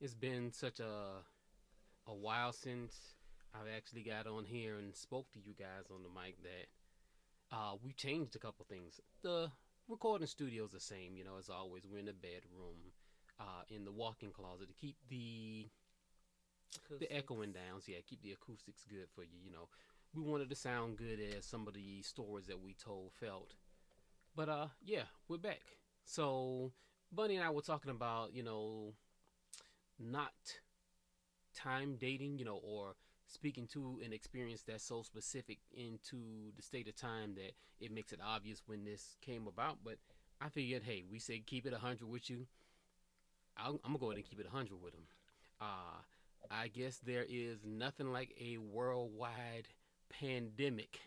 It's been such a a while since I've actually got on here and spoke to you guys on the mic that uh, we changed a couple things. The recording studio's the same, you know, as always. We're in the bedroom, uh, in the walk-in closet to keep the the echoing down. So yeah, keep the acoustics good for you. You know, we wanted to sound good as some of the stories that we told felt. But uh, yeah, we're back. So Bunny and I were talking about, you know, not time dating, you know, or speaking to an experience that's so specific into the state of time that it makes it obvious when this came about. But I figured, hey, we said keep it 100 with you. I'll, I'm going to go ahead and keep it 100 with them. Uh, I guess there is nothing like a worldwide pandemic,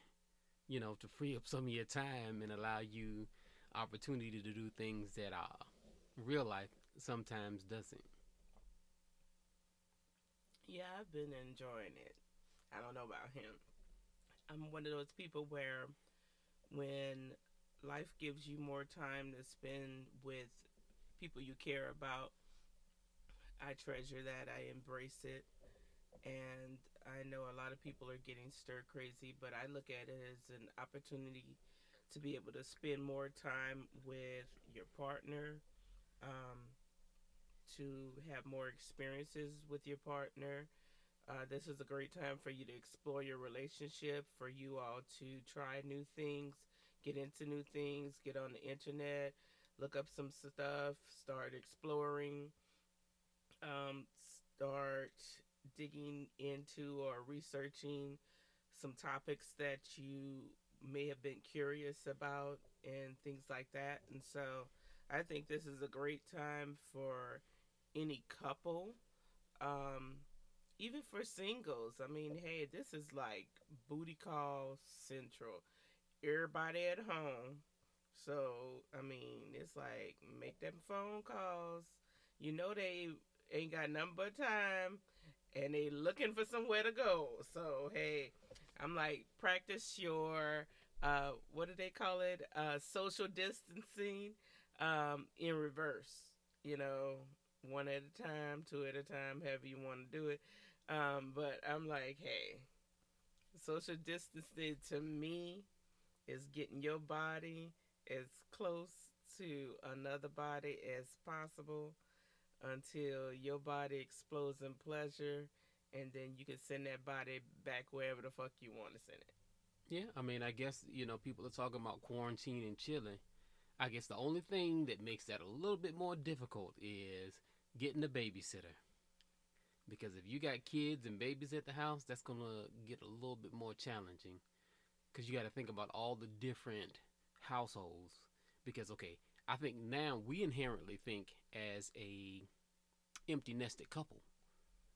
you know, to free up some of your time and allow you opportunity to do things that uh, real life sometimes doesn't. Yeah, I've been enjoying it. I don't know about him. I'm one of those people where when life gives you more time to spend with people you care about, I treasure that. I embrace it. And I know a lot of people are getting stir crazy, but I look at it as an opportunity to be able to spend more time with your partner, um, to have more experiences with your partner. Uh, this is a great time for you to explore your relationship, for you all to try new things, get into new things, get on the internet, look up some stuff, start exploring, um, start digging into or researching some topics that you may have been curious about and things like that. And so I think this is a great time for any couple, um, even for singles. I mean, hey, this is like booty call central. Everybody at home. So, I mean, it's like make them phone calls. You know they ain't got nothing but time and they looking for somewhere to go. So, hey, I'm like practice your uh what do they call it? Uh social distancing um in reverse. You know, one at a time, two at a time, however you want to do it. Um, but I'm like, hey, social distancing to me is getting your body as close to another body as possible until your body explodes in pleasure, and then you can send that body back wherever the fuck you want to send it. Yeah, I mean, I guess, you know, people are talking about quarantine and chilling. I guess the only thing that makes that a little bit more difficult is getting a babysitter. Because if you got kids and babies at the house, that's going to get a little bit more challenging. Because you got to think about all the different households. Because, okay, I think now we inherently think as a empty nested couple.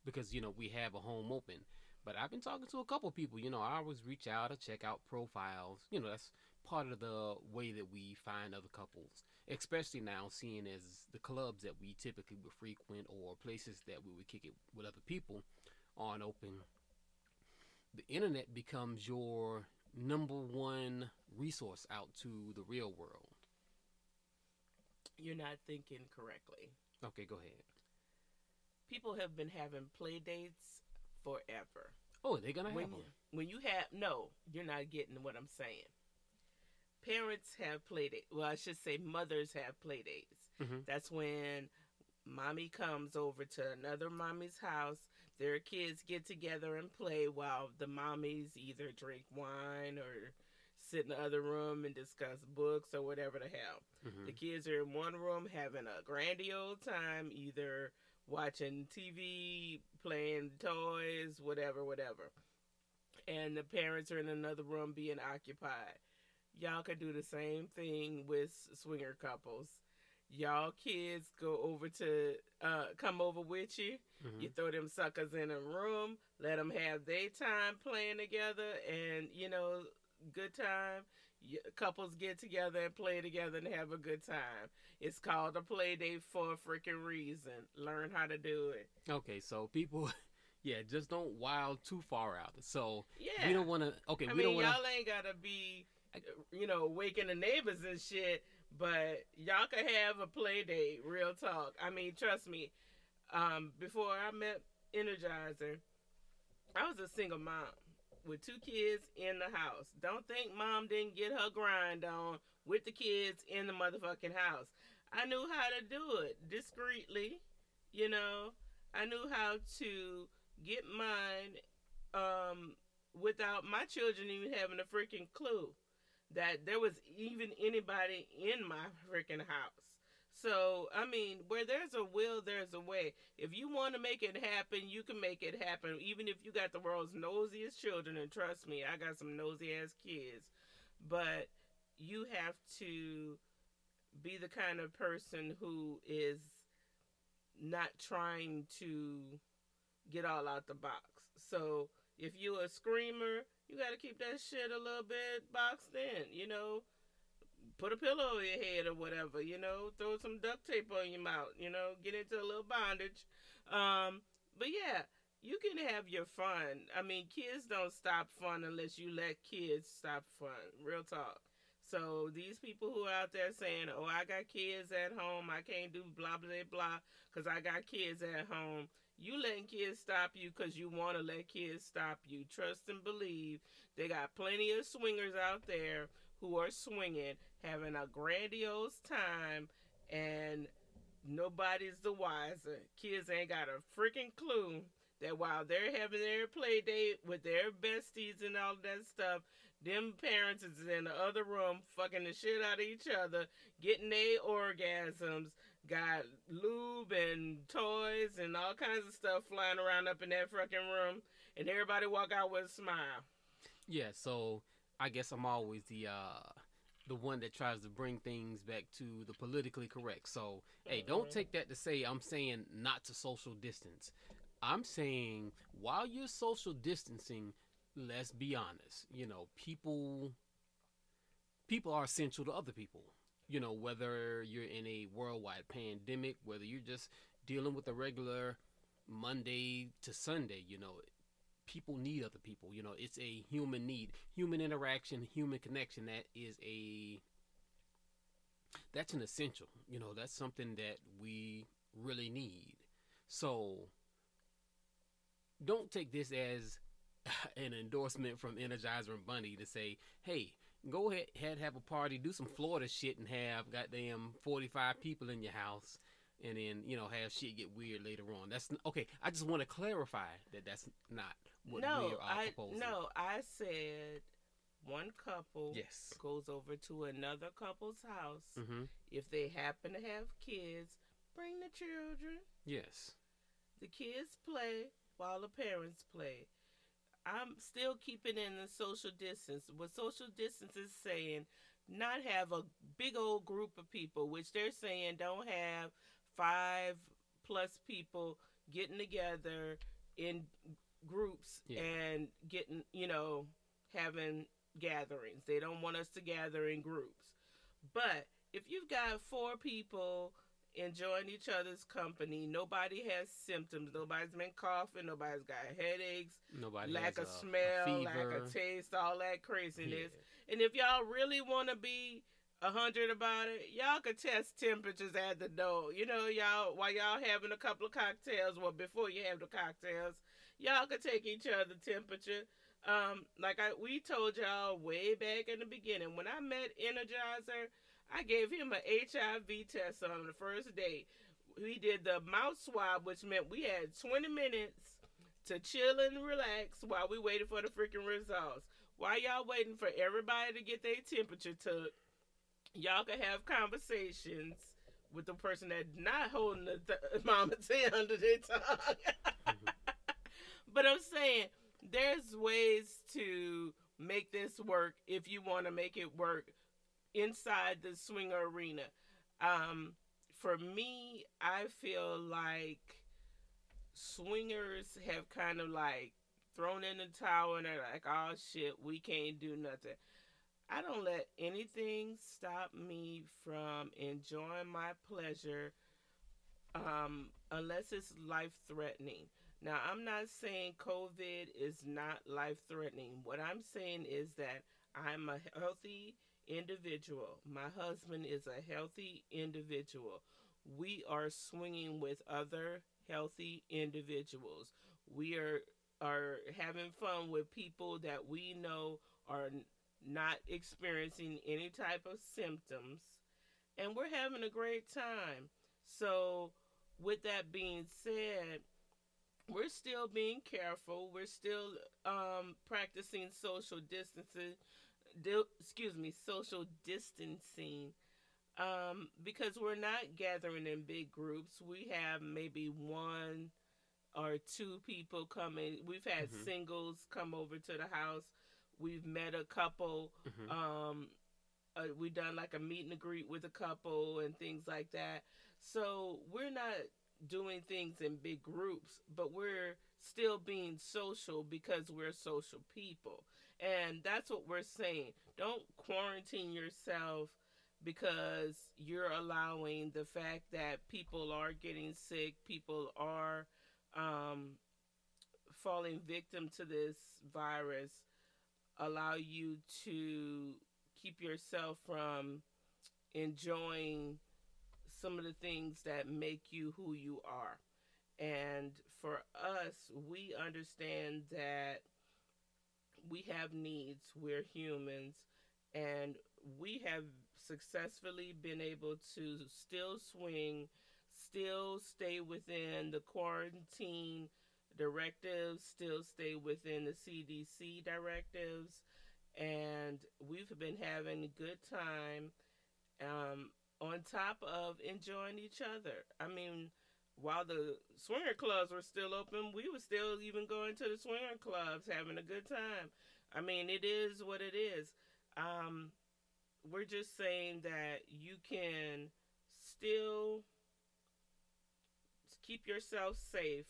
Because, you know, we have a home open. But I've been talking to a couple people. You know, I always reach out to check out profiles. You know, that's part of the way that we find other couples, especially now seeing as the clubs that we typically would frequent or places that we would kick it with other people aren't open. The internet becomes your number one resource out to the real world. You're not thinking correctly. Okay, go ahead. People have been having play dates forever. Oh, they're gonna when have them. you, when you have no, you're not getting what I'm saying. Parents have play dates. Well, I should say mothers have play dates. Mhm. That's when mommy comes over to another mommy's house. Their kids get together and play while the mommies either drink wine or sit in the other room and discuss books or whatever the hell. Mhm. The kids are in one room having a grandiose time, either watching TV, playing toys, whatever, whatever. And the parents are in another room being occupied. Y'all could do the same thing with swinger couples. y'all kids go over to uh, come over with you. Mhm. You throw them suckers in a room, let them have their time playing together, and you know, good time. Y- Couples get together and play together and have a good time. It's called a play date for a freaking reason. Learn how to do it. Okay, so people, yeah, just don't wild too far out. So Yeah. we don't want to. Okay, I we mean, don't want y'all ain't gotta be, you know, waking the neighbors and shit, but y'all could have a play date. Real talk. I mean, trust me. Um, before I met Energizer, I was a single mom with two kids in the house. Don't think mom didn't get her grind on with the kids in the motherfucking house. I knew how to do it discreetly, you know. I knew how to get mine um without my children even having a freaking clue that there was even anybody in my freaking house. So, I mean, where there's a will, there's a way. If you want to make it happen, you can make it happen, even if you got the world's nosiest children. And trust me, I got some nosy ass kids. But you have to be the kind of person who is not trying to get all out the box. So, if you're a screamer, you got to keep that shit a little bit boxed in, you know. Put a pillow over your head or whatever, you know. Throw some duct tape on your mouth, you know. Get into a little bondage. Um, but yeah, you can have your fun. I mean, kids don't stop fun unless you let kids stop fun. Real talk. So these people who are out there saying, "Oh, I got kids at home. I can't do blah blah blah because I got kids at home." You letting kids stop you because you want to let kids stop you. Trust and believe. They got plenty of swingers out there who are swinging, having a grandiose time, and nobody's the wiser. Kids ain't got a freaking clue that while they're having their play date with their besties and all that stuff, them parents is in the other room fucking the shit out of each other, getting their orgasms, got lube and toys and all kinds of stuff flying around up in that fucking room, and everybody walk out with a smile. Yeah, so I guess I'm always the uh the one that tries to bring things back to the politically correct. So, hey, don't Mhm. take that to say I'm saying not to social distance. I'm saying while you're social distancing, let's be honest. You know, people people are essential to other people. You know, whether you're in a worldwide pandemic, whether you're just dealing with a regular Monday to Sunday, you know, people need other people. You know, it's a human need, human interaction, human connection. That is a that's an essential. You know, that's something that we really need. So don't take this as an endorsement from Energizer and Bunny to say, "Hey, go ahead, have a party, do some Florida shit, and have goddamn forty five people in your house." And then you know have shit get weird later on. That's okay. I just want to clarify that that's not what no, we are I proposing. no, I said one couple Yes. goes over to another couple's house. Mm-hmm. If they happen to have kids, bring the children. Yes. The kids play while the parents play. I'm still keeping in the social distance. What social distance is saying, not have a big old group of people, which they're saying don't have five plus people getting together in groups Yeah. and getting, you know, having gatherings. They don't want us to gather in groups. But if you've got four people enjoying each other's company, nobody has symptoms, nobody's been coughing, nobody's got headaches, Nobody lack has of a- a smell, lack of taste, all that craziness. Yeah. And if y'all really want to be a hundred about it, y'all could test temperatures at the door. You know, y'all while y'all having a couple of cocktails, well, before you have the cocktails, y'all could take each other temperature. Um, like I we told y'all way back in the beginning when I met Energizer, I gave him an HIV test on the first date. We did the mouth swab, which meant we had 20 minutes to chill and relax while we waited for the freaking results. While y'all waiting for everybody to get their temperature took, y'all can have conversations with the person that's not holding the th- hand under their tongue. but I'm saying there's ways to make this work if you want to make it work inside the swinger arena. Um, for me, I feel like swingers have kind of like thrown in the towel and they're like, oh shit, we can't do nothing. I don't let anything stop me from enjoying my pleasure um, unless it's life threatening. Now, I'm not saying COVID is not life threatening. What I'm saying is that I'm a healthy individual. My husband is a healthy individual. We are swinging with other healthy individuals. We are are having fun with people that we know are not experiencing any type of symptoms and we're having a great time. So, with that being said, we're still being careful. We're still um, practicing social distancing. Di- excuse me, social distancing. Um, because we're not gathering in big groups. We have maybe one or two people coming. We've had Mhm. singles come over to the house. We've met a couple. Mhm. Um, uh, we done like a meet and greet with a couple and things like that. So we're not doing things in big groups, but we're still being social because we're social people. And that's what we're saying. Don't quarantine yourself because you're allowing the fact that people are getting sick, people are um, falling victim to this virus, allow you to keep yourself from enjoying some of the things that make you who you are. And for us, we understand that we have needs, we're humans, and we have successfully been able to still swing, still stay within the quarantine directives, still stay within the CDC directives, and we've been having a good time um, on top of enjoying each other. I mean, while the swinger clubs were still open, we were still even going to the swinger clubs having a good time. I mean, it is what it is. Um, we're just saying that you can still keep yourself safe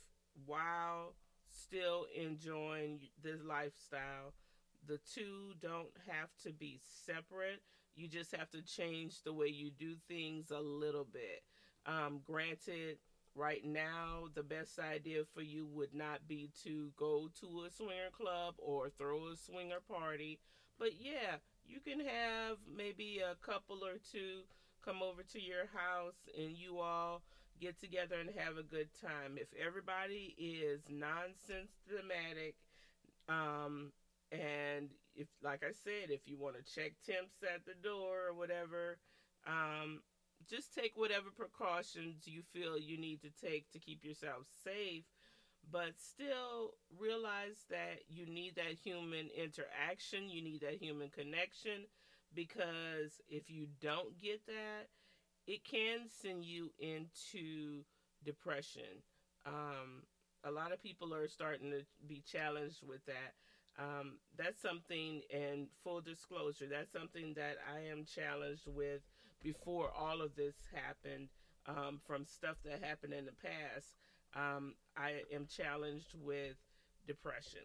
while still enjoying this lifestyle. The two don't have to be separate. You just have to change the way you do things a little bit. Um, granted, right now, the best idea for you would not be to go to a swinger club or throw a swinger party. But yeah, you can have maybe a couple or two come over to your house and you all get together and have a good time. If everybody is nonsense thematic, um, and if, like I said, if you want to check temps at the door or whatever, um, just take whatever precautions you feel you need to take to keep yourself safe. But still realize that you need that human interaction, you need that human connection, because if you don't get that, it can send you into depression. Um, a lot of people are starting to be challenged with that. Um, that's something, and full disclosure, that's something that I am challenged with before all of this happened um, from stuff that happened in the past. Um, I am challenged with depression.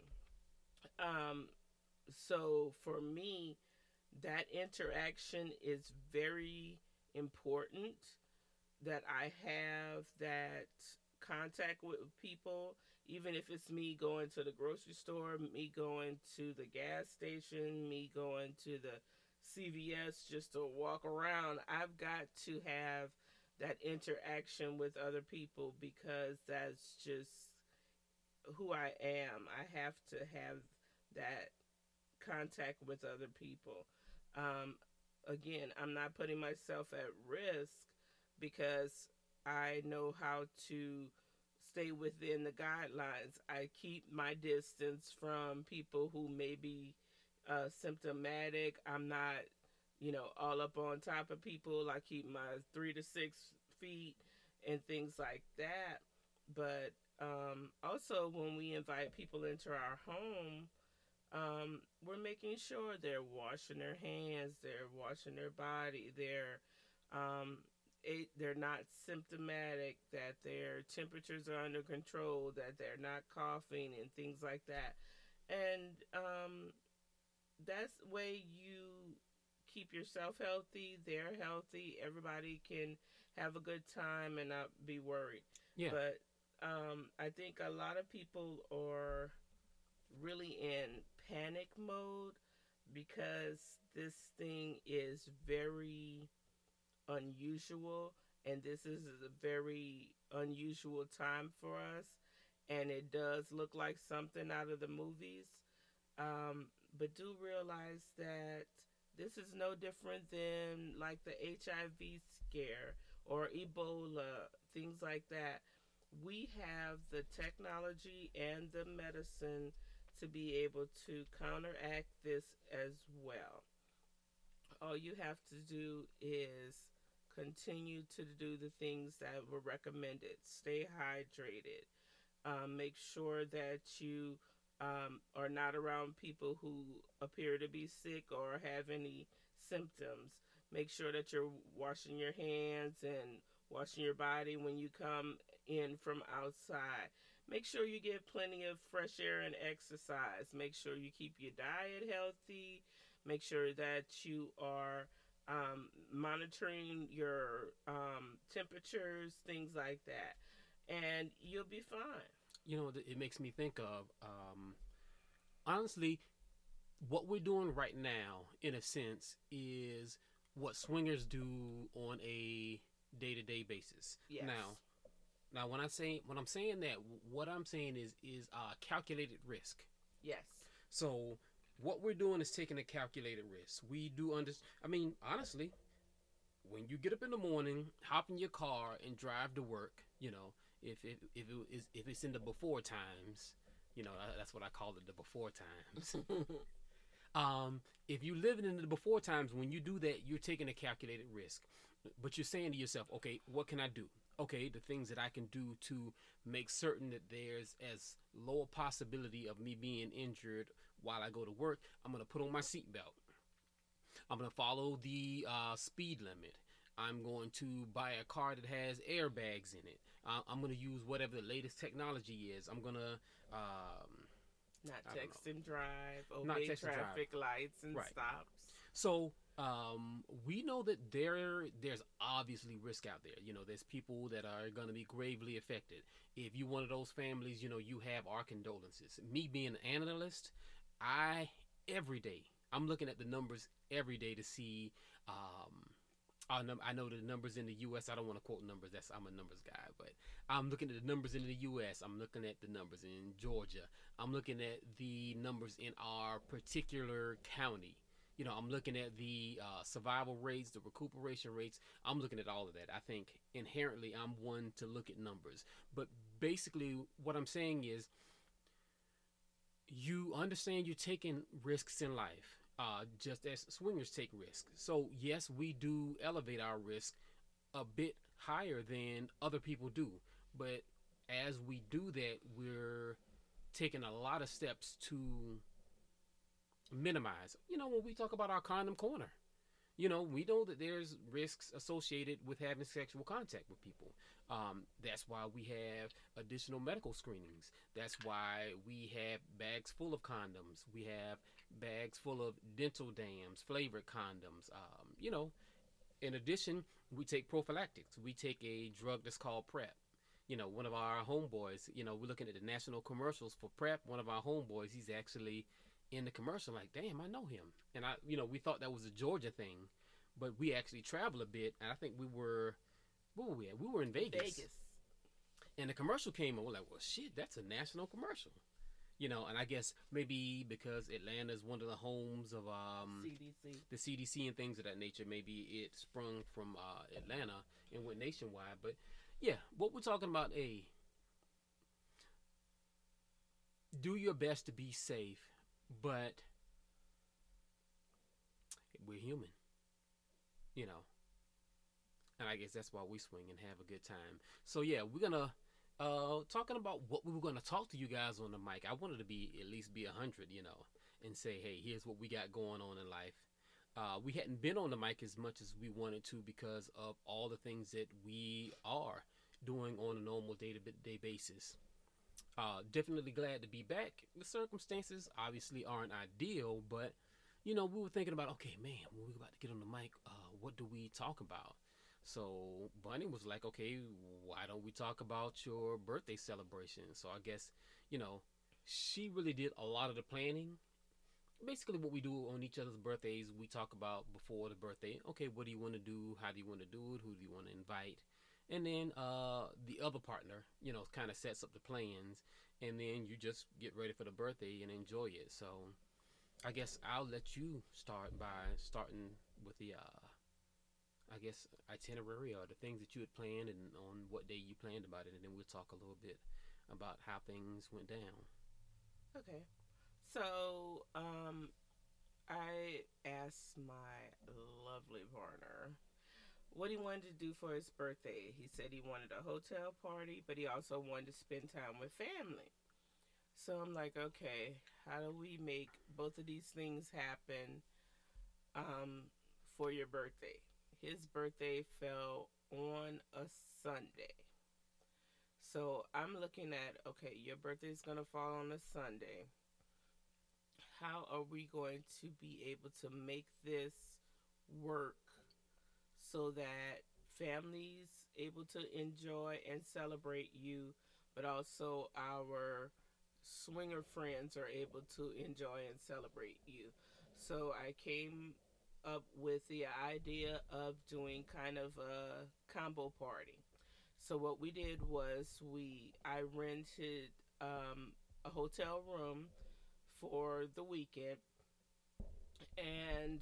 Um, so for me, that interaction is very important that I have that contact with people, even if it's me going to the grocery store, me going to the gas station, me going to the CVS just to walk around. I've got to have that interaction with other people because that's just who I am. I have to have that contact with other people. Um, again, I'm not putting myself at risk because I know how to stay within the guidelines. I keep my distance from people who may be uh, symptomatic. I'm not, you know, all up on top of people. I keep my three to six feet and things like that. But um, also, when we invite people into our home, um, we're making sure they're washing their hands, they're washing their body, they're um, it, they're not symptomatic, that their temperatures are under control, that they're not coughing and things like that. And um, that's the way you keep yourself healthy, they're healthy, everybody can have a good time and not be worried. Yeah. But um, I think a lot of people are really in panic mode because this thing is very unusual and this is a very unusual time for us and it does look like something out of the movies um, but do realize that this is no different than like the hiv scare or ebola things like that we have the technology and the medicine to be able to counteract this as well all you have to do is continue to do the things that were recommended. Stay hydrated. Um, make sure that you um, are not around people who appear to be sick or have any symptoms. Make sure that you're washing your hands and washing your body when you come in from outside. Make sure you get plenty of fresh air and exercise. Make sure you keep your diet healthy. Make sure that you are um, monitoring your um, temperatures, things like that, and you'll be fine. You know, it makes me think of um, honestly, what we're doing right now, in a sense, is what swingers do on a day-to-day basis. Yes. Now, now when I say when I'm saying that, what I'm saying is is uh, calculated risk. Yes. So what we're doing is taking a calculated risk. We do under. I mean, honestly, when you get up in the morning, hop in your car and drive to work. You know, if if if it is if it's in the before times, you know that's what I call it, the before times. um, if you live in the before times, when you do that, you're taking a calculated risk. But you're saying to yourself, okay, what can I do? Okay, the things that I can do to make certain that there's as low a possibility of me being injured while I go to work. I'm gonna put on my seatbelt. I'm gonna follow the uh, speed limit. I'm going to buy a car that has airbags in it. Uh, I'm gonna use whatever the latest technology is. I'm gonna um, Not I text and drive, Not obey text and drive. traffic lights and Right. stops. So um, we know that there there's obviously risk out there. You know, there's people that are going to be gravely affected. If you're one of those families, you know, you have our condolences. Me being an analyst, I every day I'm looking at the numbers every day to see. Um, I know, I know the numbers in the U.S. I don't want to quote numbers. That's I'm a numbers guy, but I'm looking at the numbers in the U.S. I'm looking at the numbers in Georgia. I'm looking at the numbers in our particular county. You know, I'm looking at the uh, survival rates, the recuperation rates. I'm looking at all of that. I think inherently I'm one to look at numbers. But basically, what I'm saying is you understand you're taking risks in life, uh, just as swingers take risks. So, yes, we do elevate our risk a bit higher than other people do. But as we do that, we're taking a lot of steps to minimize. You know, when we talk about our condom corner, you know, we know that there's risks associated with having sexual contact with people. Um, that's why we have additional medical screenings. That's why we have bags full of condoms. We have bags full of dental dams, flavored condoms. Um, you know, in addition, we take prophylactics. We take a drug that's called PrEP. You know, one of our homeboys, you know, we're looking at the national commercials for PrEP. One of our homeboys, he's actually in the commercial. Like, damn, I know him. And I, you know, we thought that was a Georgia thing, but we actually travel a bit. And I think we were, where were we at? We were in Vegas. Vegas. And the commercial came and we're like, well, shit, that's a national commercial. You know, and I guess maybe because Atlanta is one of the homes of um, CDC. the CDC and things of that nature. Maybe it sprung from uh, Atlanta and went nationwide. But yeah, what we're talking about, a do your best to be safe, but we're human, you know. And I guess that's why we swing and have a good time. So yeah, we're gonna uh talking about what we were gonna talk to you guys on the mic. I wanted to be at least be a hundred, you know, and say, hey, here's what we got going on in life. Uh, we hadn't been on the mic as much as we wanted to because of all the things that we are doing on a normal day-to-day basis. Uh, definitely glad to be back. The circumstances obviously aren't ideal, but you know we were thinking about okay, man, when we about to get on the mic, uh, what do we talk about? So Bunny was like, okay, why don't we talk about your birthday celebration? So I guess you know she really did a lot of the planning. Basically, what we do on each other's birthdays, we talk about before the birthday. Okay, what do you want to do? How do you want to do it? Who do you want to invite? And then uh, the other partner, you know, kind of sets up the plans, and then you just get ready for the birthday and enjoy it. So, I guess I'll let you start by starting with the, uh, I guess, itinerary or the things that you had planned and on what day you planned about it, and then we'll talk a little bit about how things went down. Okay. So, um, I asked my lovely partner what he wanted to do for his birthday. He said he wanted a hotel party, but he also wanted to spend time with family. So I'm like, okay, how do we make both of these things happen um, for your birthday? His birthday fell on a Sunday. So I'm looking at okay, your birthday is gonna fall on a Sunday. How are we going to be able to make this work so that families able to enjoy and celebrate you, but also our swinger friends are able to enjoy and celebrate you. So I came up with the idea of doing kind of a combo party. So what we did was we I rented um, a hotel room for the weekend and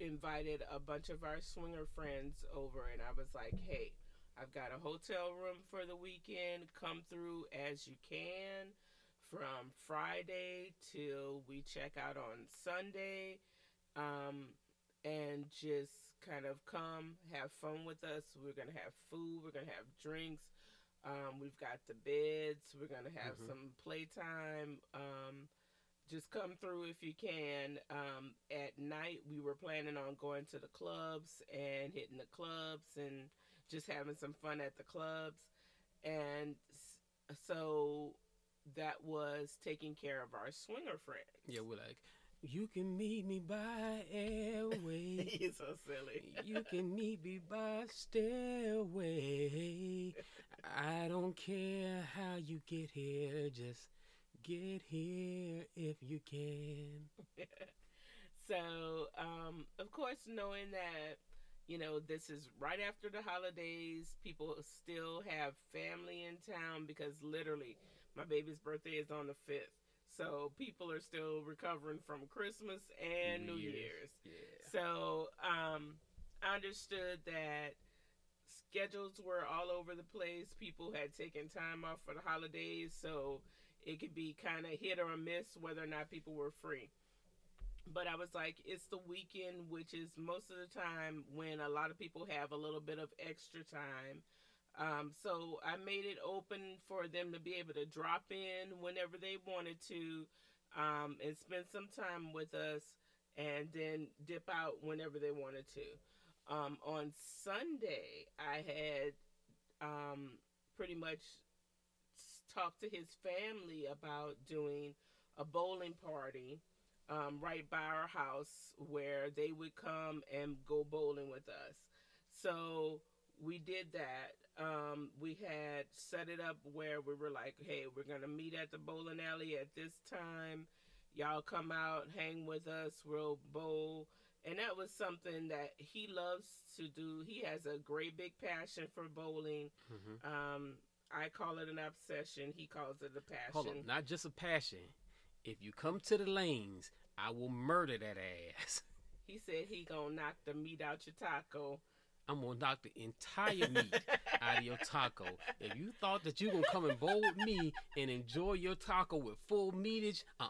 invited a bunch of our swinger friends over and I was like, "Hey, I've got a hotel room for the weekend. Come through as you can from Friday till we check out on Sunday. Um, and just kind of come, have fun with us. We're to have food, we're to have drinks. Um, we've got the beds, we're to have mm-hmm. some playtime. Um, just come through if you can. Um, at night, we were planning on going to the clubs and hitting the clubs and just having some fun at the clubs. And so that was taking care of our swinger friends. Yeah, we're like, you can meet me by airway. He's so silly. you can meet me by stairway. I don't care how you get here, just get here if you can. so, um, of course, knowing that, you know, this is right after the holidays, people still have family in town because literally my baby's birthday is on the 5th. So people are still recovering from Christmas and New, New Year's. Year's. Yeah. So um, I understood that schedules were all over the place. People had taken time off for the holidays, so it could be kind of hit or miss whether or not people were free. But I was like, it's the weekend, which is most of the time when a lot of people have a little bit of extra time. Um, so I made it open for them to be able to drop in whenever they wanted to um, and spend some time with us and then dip out whenever they wanted to. Um, on Sunday, I had um, pretty much talked to his family about doing a bowling party um, right by our house where they would come and go bowling with us. So we did that um, we had set it up where we were like, hey, we're going to meet at the bowling alley at this time. Y'all come out, hang with us, we'll bowl. And that was something that he loves to do. He has a great big passion for bowling. Mm-hmm. Um, I call it an obsession. He calls it a passion. Hold on, not just a passion. If you come to the lanes, I will murder that ass. He said he gonna knock the meat out your taco. I'm gonna knock the entire meat out of your taco. If you thought that you gonna come and bowl with me and enjoy your taco with full meatage, uh-uh.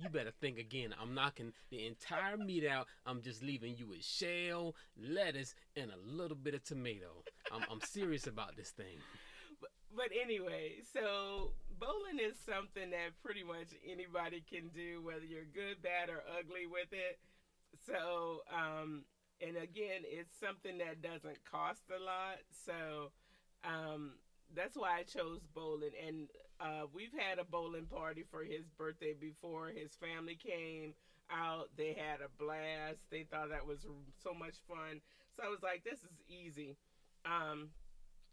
You better think again. I'm knocking the entire meat out. I'm just leaving you with shell, lettuce, and a little bit of tomato. I'm, I'm serious about this thing. But, but anyway, so bowling is something that pretty much anybody can do, whether you're good, bad, or ugly with it. So, um, and again, it's something that doesn't cost a lot. So, um, that's why I chose bowling. And uh, we've had a bowling party for his birthday before. His family came out. They had a blast. They thought that was so much fun. So I was like, this is easy. Um,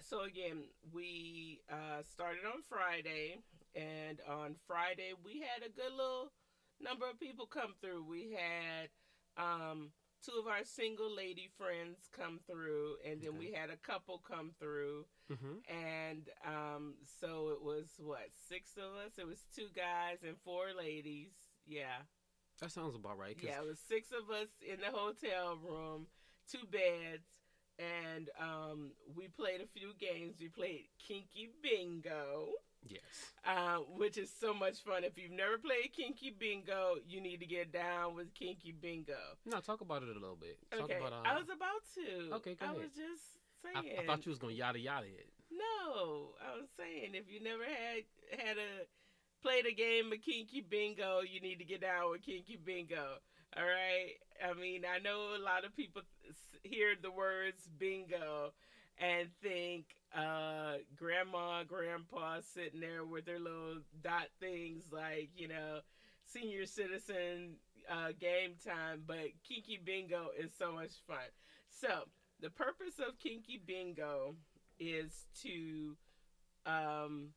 so again, we uh, started on Friday, and on Friday we had a good little number of people come through. We had um, two of our single lady friends come through, and then Okay. we had a couple come through, Mm-hmm. and um, so it was what six of us. It was two guys and four ladies. Yeah, That sounds about right. 'cause- yeah, it was six of us in the hotel room, two beds, and um, we played a few games. We played Kinky Bingo, Yes. uh, which is so much fun. If you've never played Kinky Bingo, you need to get down with Kinky Bingo. No, talk about it a little bit. Talk Okay, about. Uh, I was about to. Okay, go I ahead. was just saying. I thought you was gonna yada yada it. No, I was saying if you never had had a played a game of Kinky Bingo, you need to get down with Kinky Bingo. All right. I mean, I know a lot of people hear the words bingo and think uh, grandma, grandpa sitting there with their little dot things like you know senior citizen uh, game time, but Kinky Bingo is so much fun. So the purpose of Kinky Bingo is to um,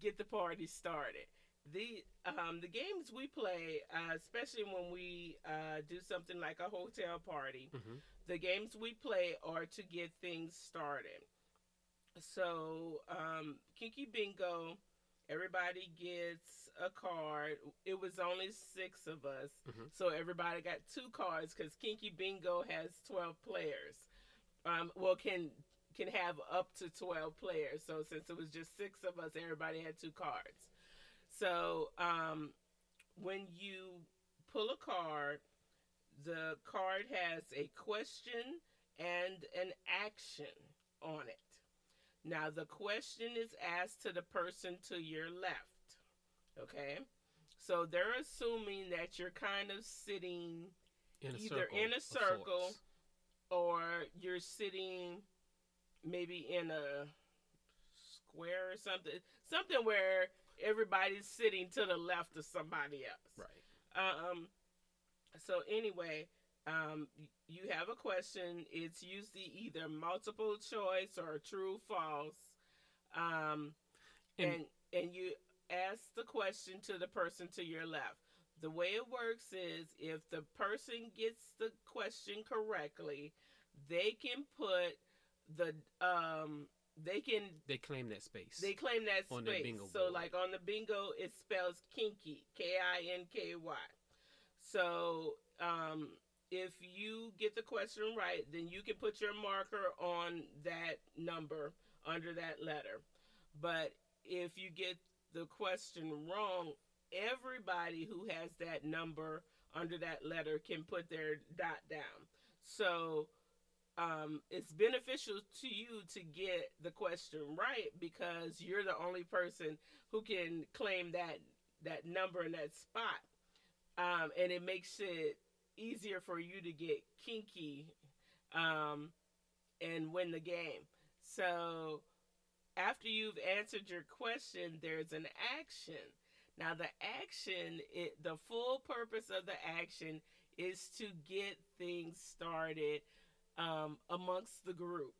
get the party started. The um, the games we play, uh, especially when we uh, do something like a hotel party, Mm-hmm. the games we play are to get things started. So, um, Kinky Bingo, everybody gets a card. It was only six of us, Mhm. so everybody got two cards because Kinky Bingo has twelve players. Um, well, can can have up to twelve players. So since it was just six of us, everybody had two cards. So um, when you pull a card, the card has a question and an action on it. Now, the question is asked to the person to your left. Okay? So they're assuming that you're kind of sitting In a Either in a circle or you're sitting maybe in a square or something. Something where everybody's sitting to the left of somebody else. Right. Um. So anyway, um, you have a question. It's usually either multiple choice or true false. Um, And- and and you ask the question to the person to your left. The way it works is if the person gets the question correctly, they can put the um they can They claim that space. they claim that On the space. bingo so board. like on the bingo, it spells kinky, K I N K Y. So um, if you get the question right, then you can put your marker on that number under that letter. But if you get the question wrong, everybody who has that number under that letter can put their dot down. So um, it's beneficial to you to get the question right because you're the only person who can claim that that number in that spot, um, and it makes it easier for you to get kinky um, and win the game. So after you've answered your question, there's an action. Now the action, it, the full purpose of the action is to get things started um, amongst the group.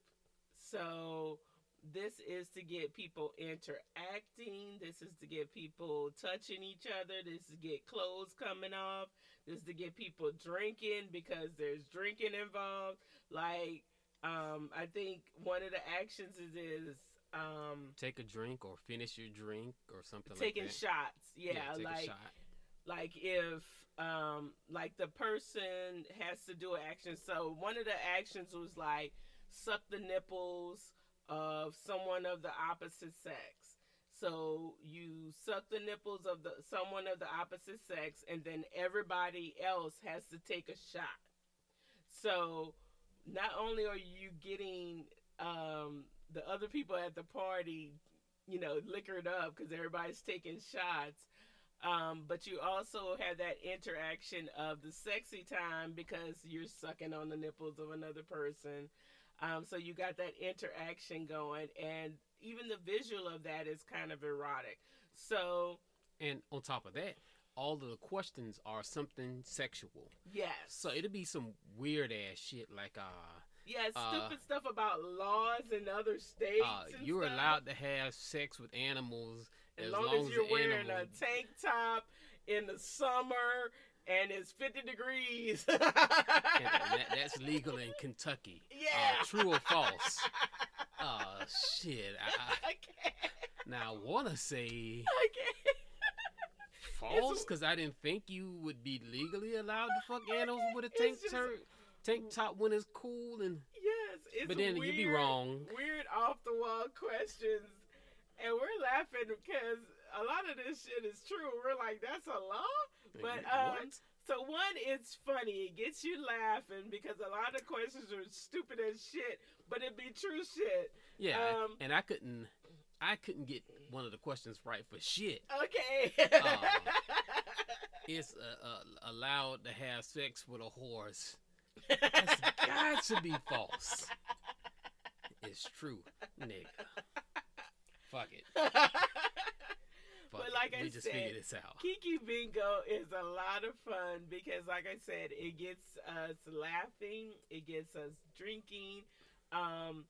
So this is to get people interacting. This is to get people touching each other. This is to get clothes coming off. Is to get people drinking because there's drinking involved. Like um, I think one of the actions is, is um, Take a drink or finish your drink or something taking like that. Taking shots. Yeah, take like like if um like the person has to do an action so one of the actions was like suck the nipples of someone of the opposite sex so you suck the nipples of the someone of the opposite sex and then everybody else has to take a shot so not only are you getting um the other people at the party you know liquored up because everybody's taking shots Um, but you also have that interaction of the sexy time because you're sucking on the nipples of another person. Um, so you got that interaction going, and even the visual of that is kind of erotic. So And on top of that, all of the questions are something sexual. yes, So it'll be some weird ass shit like uh yeah, uh, stupid stuff about laws in other states. uh you're stuff. allowed to have sex with animals as, as, long, as you're wearing animal- a tank top in the summer and it's 50 degrees. that, that's legal in Kentucky. Yeah. Uh, true or false? Uh shit. I, I, okay. now I wanna say Okay. false because I didn't think you would be legally allowed to fuck animals with a tank just- tank top when it's cool and Yes, it's But then weird, you'd be wrong. Weird off the wall questions, and we're laughing because a lot of this shit is true. We're like, that's a law. But um, so one, it's funny. It gets you laughing because a lot of questions are stupid as shit, but it be true shit. Yeah, um, and I couldn't I couldn't get one of the questions right for shit. Okay. Uh, It's uh, uh, allowed to have sex with a horse. That's got to be false. It's true, nigga. Fuck it. But it. like I just said, figured this out. Kinky Bingo is a lot of fun because, like I said, it gets us laughing, it gets us drinking. Um,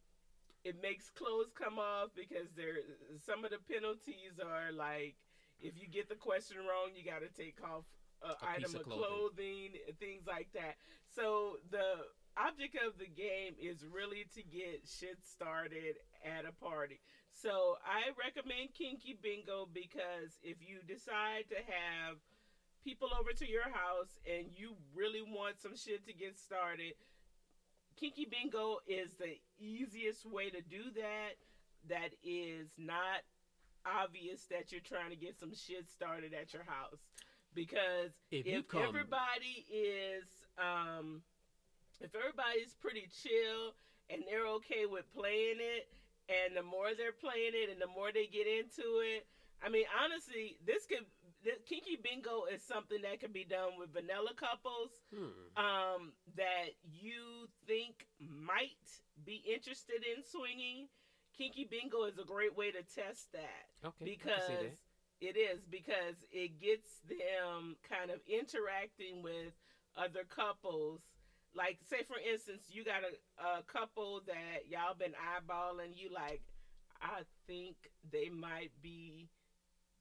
it makes clothes come off because there some of the penalties are like if you get the question wrong, you got to take off an A item piece of of clothing. clothing, things like that. So the object of the game is really to get shit started at a party. So I recommend Kinky Bingo because if you decide to have people over to your house and you really want some shit to get started, Kinky Bingo is the easiest way to do that. That is not obvious that you're trying to get some shit started at your house. Because If if, come- everybody is um if everybody's pretty chill and they're okay with playing it and the more they're playing it and the more they get into it i mean honestly this could this, kinky bingo is something that can be done with vanilla couples Hmm. um that you think might be interested in swinging kinky bingo is a great way to test that Okay. I can see because that. it is because it gets them kind of interacting with other couples like say for instance you got a, a couple that y'all been eyeballing you like i think they might be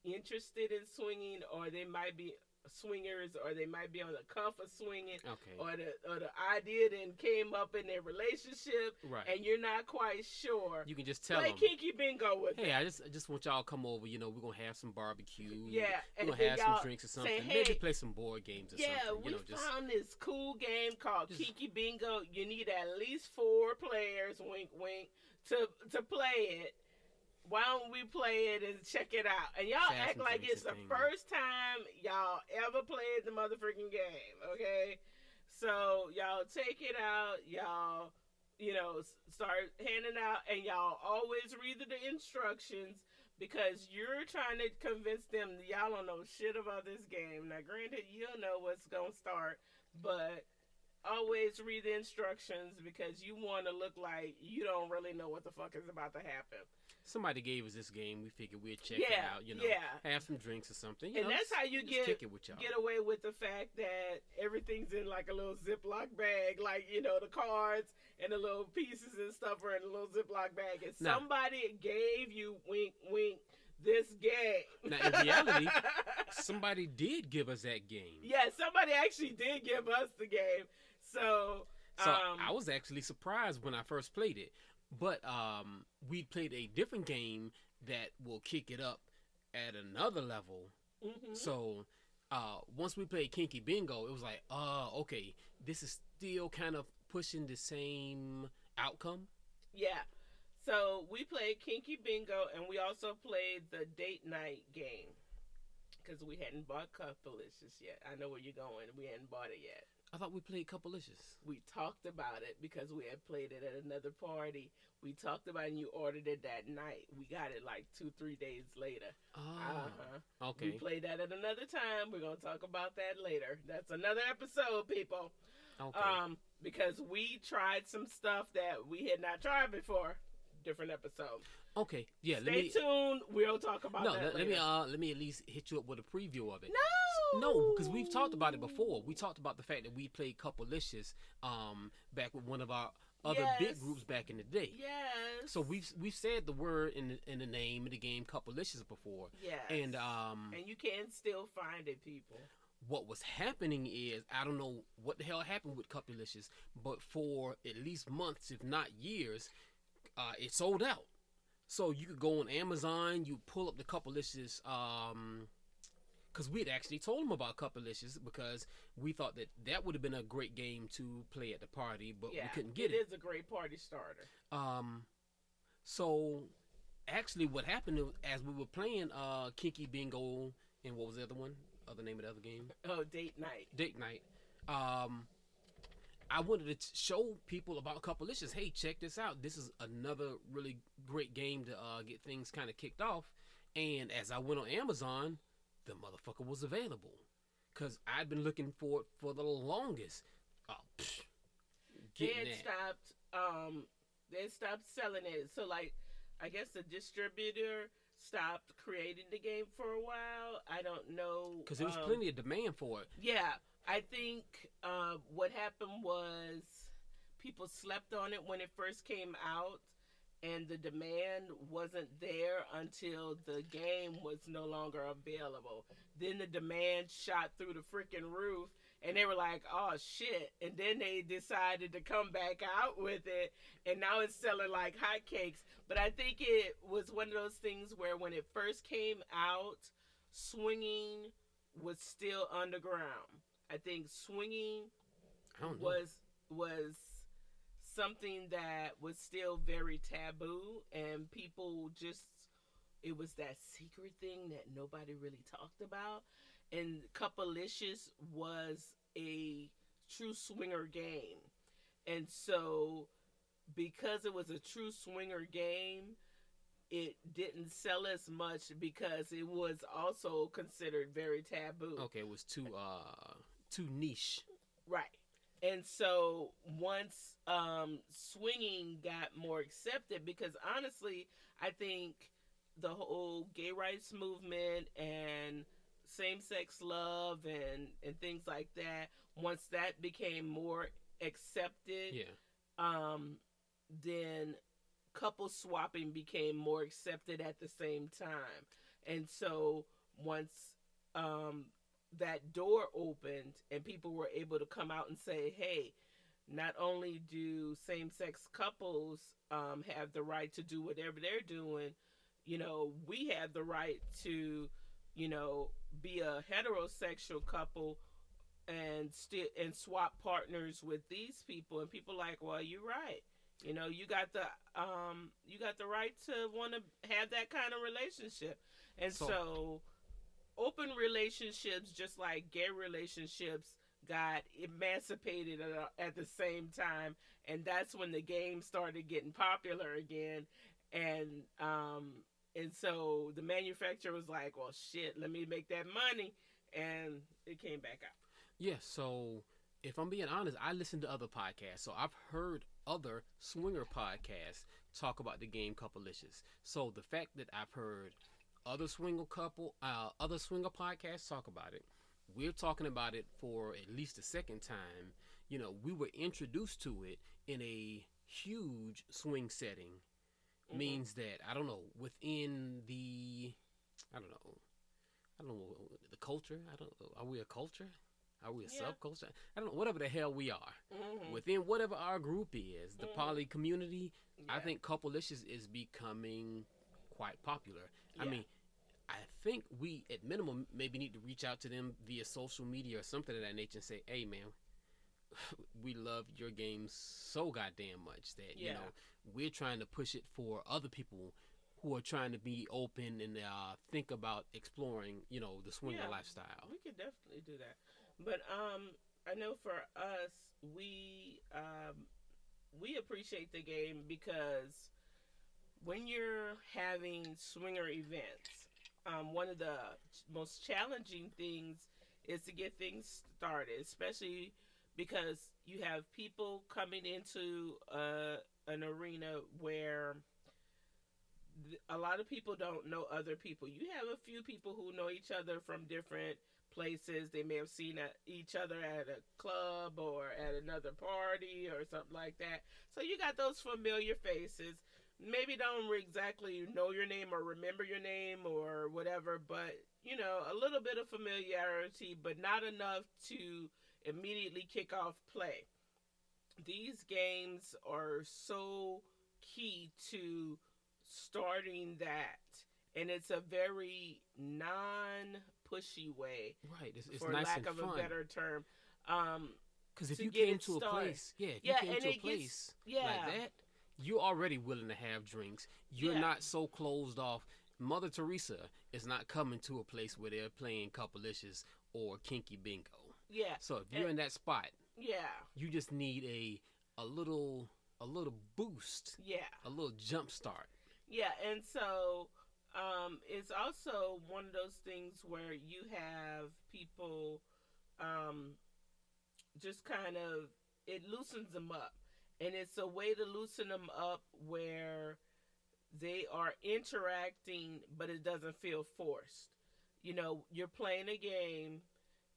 interested in swinging or they might be swingers or they might be on the cuff of swinging Okay. or the or the idea then came up in their relationship right. and you're not quite sure you can just tell play them. kinky bingo with Hey, them. I just I just want y'all to come over. You know, we're gonna have some barbecue. yeah We're and gonna have some drinks or say, something. Maybe "Hey, play some board games or Yeah, something. we know, just found this cool game called Just- Kinky Bingo. You need at least four players, wink wink, to to play it. Why don't we play it and check it out? And y'all Have act like it's the and things. first time y'all ever played the motherfucking game, okay? So y'all take it out, y'all, you know, start handing out, and y'all always read the instructions because you're trying to convince them that y'all don't know shit about this game. Now, granted, you'll know what's gonna start, but always read the instructions because you want to look like you don't really know what the fuck is about to happen. Somebody gave us this game. We figured we'd check it out. You know, yeah. have some drinks or something. You And know, that's how you get- kick it with y'all. Get away with the fact that everything's in like a little Ziploc bag, like you know the cards and the little pieces and stuff are in a little Ziploc bag. And Now- somebody gave you wink wink this game. Now, in reality, somebody did give us that game. yeah, somebody actually did give us the game. So, So um, I was actually surprised when I first played it. But um, we played a different game that will kick it up at another level. mhm. So uh, once we played Kinky Bingo, it was like, uh, okay, this is still kind of pushing the same outcome. Yeah. So we played Kinky Bingo and we also played the date night game because we hadn't bought Couplelicious yet. I know where you're going. We hadn't bought it yet. I thought we played Couplelicious. We talked about it because we had played it at another party. We talked about it and you ordered it that night. We got it like two, three days later. Oh, Uh-huh. okay. We played that at another time. We're gonna talk about that later. That's another episode, people. Okay. Um, because we tried some stuff that we had not tried before. Different episode. okay. Yeah. Stay let me. tuned. We'll talk about No, that let, let me. Uh, let me at least hit you up with a preview of it. no, No, because we've talked about it before. We talked about the fact that we played Couplelicious um, back with one of our other Yes. big groups back in the day. Yes. So we've we've said the word in the, in the name of the game Couplelicious before, yes. and um, and you can still find it, people. what was happening is I don't know what the hell happened with Couplelicious, but for at least months, if not years, uh, it sold out. So you could go on Amazon, you pull up the Couplelicious, um, because we'd actually told them about Couplelicious because we thought that that would have been a great game to play at the party, but yeah, we couldn't get It it. is a great party starter. Um, so actually, what happened as we were playing uh Kinky Bingo and what was the other one? Other name of the other game? Oh, date night. date night. Um, I wanted to t- show people about Couplelicious. Hey, check this out. This is another really great game to uh, get things kind of kicked off. And as I went on Amazon, the motherfucker was available because I'd been looking for it for the longest. Oh, psh, They had stopped. Um, they stopped selling it. So like, I guess the distributor stopped creating the game for a while. I don't know because there was um, plenty of demand for it. Yeah, I think uh, what happened was people slept on it when it first came out, and the demand wasn't there until the game was no longer available. Then the demand shot through the freaking roof, and they were like, "Oh shit!" And then they decided to come back out with it, and now it's selling like hotcakes. But I think it was one of those things where when it first came out, swinging was still underground. I think swinging I was was something that was still very taboo and people just it was that secret thing that nobody really talked about and Couplelicious was a true swinger game and so because it was a true swinger game it didn't sell as much because it was also considered very taboo Okay, it was too uh too niche. Right. And so once um, swinging got more accepted, because honestly, I think the whole gay rights movement and same sex love and, and things like that, once that became more accepted, Yeah. um, then couple swapping became more accepted at the same time. And so once um, that door opened and people were able to come out and say, hey, not only do same sex couples um, have the right to do whatever they're doing, you know, we have the right to, you know, be a heterosexual couple and still and swap partners with these people. And people like well you're right. You know you got the um you got the right to want to have that kind of relationship. And So- so, open relationships just like gay relationships got emancipated at, at the same time and that's when the game started getting popular again and um and so the manufacturer was like well shit let me make that money and it came back out Yeah, so if I'm being honest, I listen to other podcasts. So I've heard other swinger podcasts talk about the game Couplelicious. So the fact that I've heard other swinger couple, uh, other swinger podcasts talk about it, we're talking about it for at least a second time. You know, we were introduced to it in a huge swing setting. Mhm. Means that I don't know within the, I don't know, I don't know the culture. I don't. Are we a culture? Are we a Yeah. subculture? I don't know. Whatever the hell we are, Mhm. within whatever our group is, the Mhm. poly community, I think Couplelicious is becoming quite popular. I mean, I think we at minimum maybe need to reach out to them via social media or something of that nature and say, "Hey, man, we love your game so goddamn much that you know we're trying to push it for other people." Who are trying to be open and uh, think about exploring, you know, the swinger Yeah. lifestyle. We could definitely do that. But um I know for us, we um, we appreciate the game because when you're having swinger events, um, one of the most challenging things is to get things started, especially because you have people coming into uh, an arena where a lot of people don't know other people. You have a few people who know each other from different places. They may have seen a, each other at a club or at another party or something like that. So you got those familiar faces. Maybe don't exactly know your name or remember your name or whatever, but you know, a little bit of familiarity, but not enough to immediately kick off play. These games are so key to starting that. And it's a very non pushy way, Right. It's, it's for nice lack of fun. a better term. Um, Because if you came to a place, yeah, if Yeah, you came and to a it gets- place yeah. like that, you're already willing to have drinks. You're Yeah. not so closed off. Mother Teresa is not coming to a place where they're playing couplelicious or kinky bingo. yeah, So if you're And- in that spot, yeah, you just need a a little a little boost, yeah. a little jump start. Yeah, and so um, it's also one of those things where you have people um, just kind of it loosens them up, and it's a way to loosen them up where they are interacting, but it doesn't feel forced. You know, you're playing a game.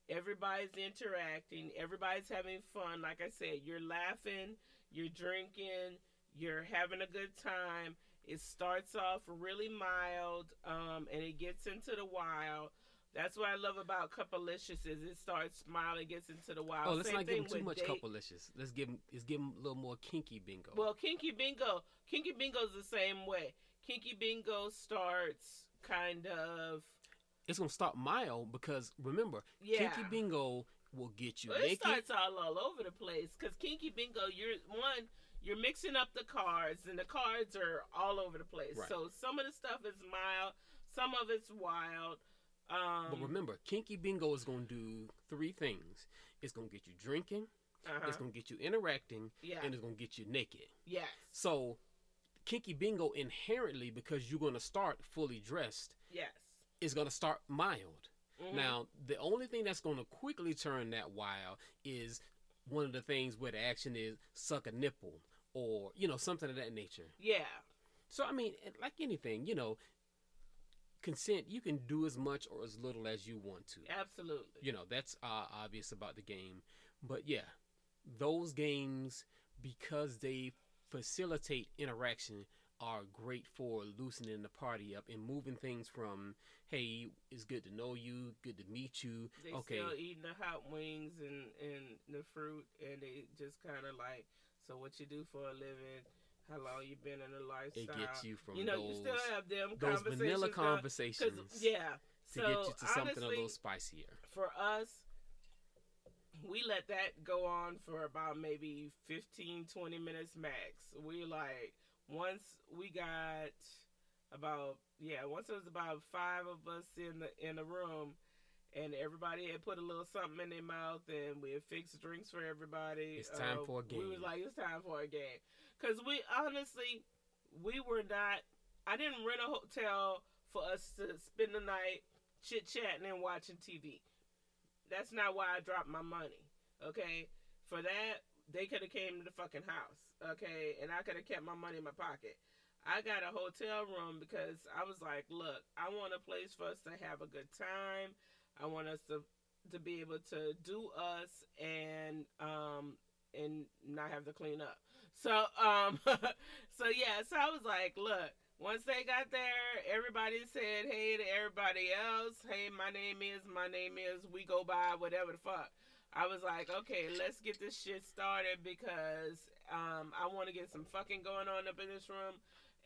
Everybody's interacting. Everybody's having fun. Like I said, you're laughing, you're drinking, you're having a good time. It starts off really mild, um, and it gets into the wild. That's what I love about Couplelicious is it starts mild and gets into the wild. Oh, let's Same not give thing them too much date- couplelicious. Let's give them let's give them a little more kinky bingo. Well, Kinky Bingo, Kinky Bingo's the same way. Kinky Bingo starts kind of it's gonna start mild because remember, yeah. kinky bingo will get you Well, it starts all, all over the place because Kinky Bingo, you're one, you're mixing up the cards, and the cards are all over the place. Right. So some of the stuff is mild, some of it's wild. Um, But remember, Kinky Bingo is going to do three things. It's going to get you drinking, uh-huh. it's going to get you interacting, yeah, and it's going to get you naked. yes, So, Kinky Bingo inherently, because you're going to start fully dressed, yes. is going to start mild. Mhm. Now, the only thing that's going to quickly turn that wild is one of the things where the action is suck a nipple or, you know, something of that nature. yeah, So, I mean, like anything, you know, consent, you can do as much or as little as you want to. absolutely. you know that's uh, obvious about the game but yeah those games because they facilitate interaction are great for loosening the party up and moving things from hey it's good to know you good to meet you They okay still eating the hot wings and, and the fruit, and they just kind of like, so what you do for a living? How long you been in a lifestyle? it gets you from you know, those you still have them those conversations. vanilla conversations yeah. to so get you to something a little spicier for us, we let that go on for about maybe 15, 20 minutes max. We like, once we got about, yeah, once it was about five of us in the, in the room, and everybody had put a little something in their mouth, and we had fixed drinks for everybody. It's time uh, for a game. We was like, it's time for a game. Because we, honestly, we were not, I didn't rent a hotel for us to spend the night chit chatting and watching TV. That's not why I dropped my money. Okay, for that they could have came to the fucking house. Okay, and I could have kept my money in my pocket. I got a hotel room because I was like, look, I want a place for us to have a good time. I want us to to be able to do us and um and not have to clean up. So um so yeah, so I was like, look, once they got there, everybody said hey to everybody else. Hey, my name is, my name is, we go by, whatever the fuck. I was like, okay, let's get this shit started because um, I want to get some fucking going on up in this room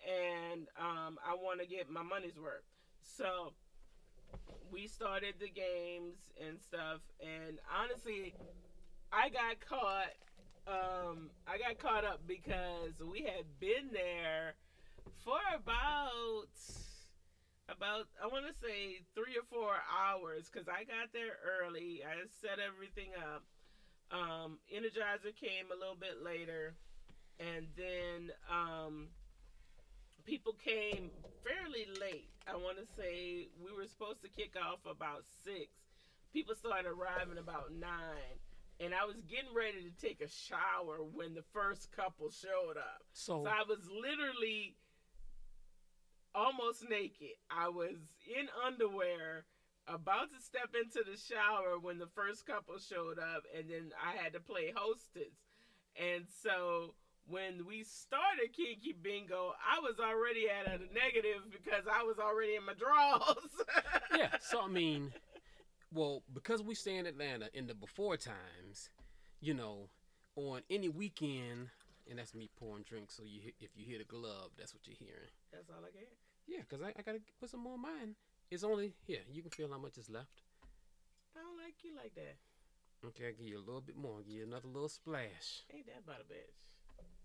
and um, I want to get my money's worth. So we started the games and stuff. And honestly, I got caught. Um, I got caught up because we had been there for about about I want to say three or four hours because I got there early. I set everything up. Um, Energizer came a little bit later, and then um, people came fairly late. I want to say we were supposed to kick off about six. People started arriving about nine, and I was getting ready to take a shower when the first couple showed up. So, So I was literally almost naked. I was in underwear, about to step into the shower when the first couple showed up, and then I had to play hostess. And so when we started Kinky Bingo, I was already at a negative because I was already in my drawers. yeah. So I mean, well, because we stay in Atlanta in the before times, you know, on any weekend, and that's me pouring drinks. So you, if you hear the glove, that's what you're hearing. That's all I get. Yeah, because I, I gotta put some more in mine. It's only here. You can feel how much is left. I don't like you like that. Okay, I'll give you a little bit more. I'll Give you another little splash. Ain't that about a bitch?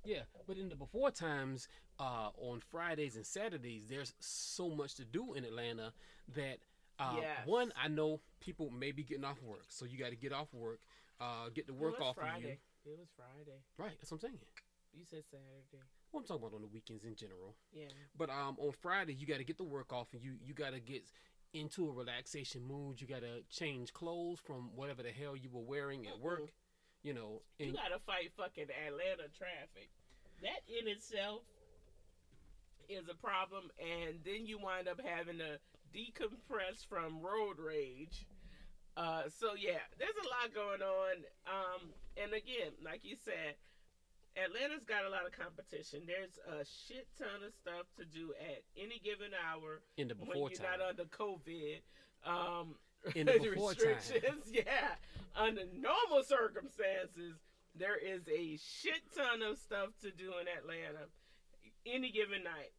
Yeah, but in the before times, uh, on Fridays and Saturdays, there's so much to do in Atlanta that uh, Yes. one, I know people may be getting off work, so you got to get off work, uh, get the work off of you. It was Friday. Right, that's what I'm saying. You said Saturday. Well, I'm talking about on the weekends in general. Yeah. But um, on Friday, you got to get the work off, and you you got to get into a relaxation mood. You got to change clothes from whatever the hell you were wearing at work. You know, You gotta fight fucking Atlanta traffic. That in itself is a problem, and then you wind up having to decompress from road rage. Uh, so yeah, there's a lot going on. Um, and again, like you said, Atlanta's got a lot of competition. There's a shit ton of stuff to do at any given hour in the before when you're time, not under COVID. Um, In the before time. restrictions, yeah. Under normal circumstances, there is a shit ton of stuff to do in Atlanta any given night,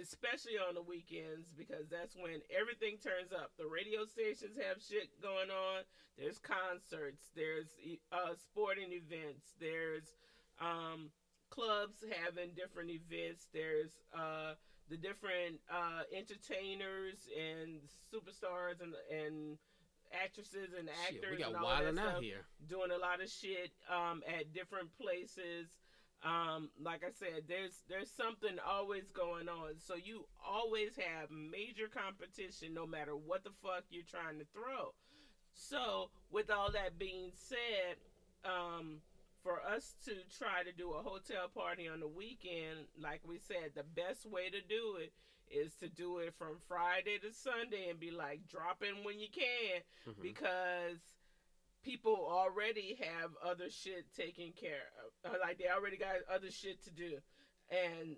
especially on the weekends because that's when everything turns up. The radio stations have shit going on. There's concerts. There's uh, sporting events. There's um, clubs having different events. There's uh, the different uh, entertainers and superstars and and actresses and shit, actors we got and all that stuff out here. doing a lot of shit um, at different places. Um, like I said, there's there's something always going on. So you always have major competition, no matter what the fuck you're trying to throw. So with all that being said, um, for us to try to do a hotel party on the weekend, like we said, the best way to do it is to do it from Friday to Sunday and be like drop in when you can Mhm. because people already have other shit taken care of. Like they already got other shit to do. And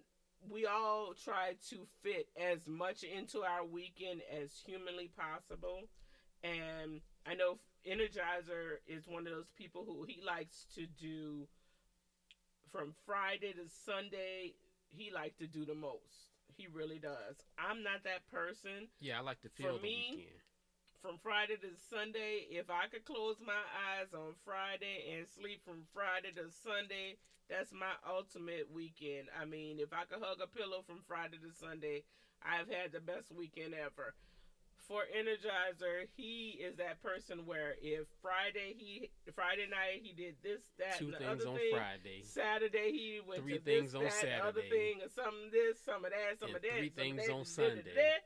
we all try to fit as much into our weekend as humanly possible. And I know Energizer is one of those people who he likes to do from Friday to Sunday. He likes to do the most. He really does. I'm not that person Yeah, I like to feel the me, weekend. From Friday to Sunday. If I could close my eyes on Friday and sleep from Friday to Sunday, that's my ultimate weekend. I mean, if I could hug a pillow from Friday to Sunday, I've had the best weekend ever. For Energizer, he is that person where if Friday he Friday night he did this that Two things other on thing. Friday. Saturday he went Three to things this, on that, other Saturday. thing, or some of this, some of that, some And of that. three things that, on da- da- da- Sunday. da.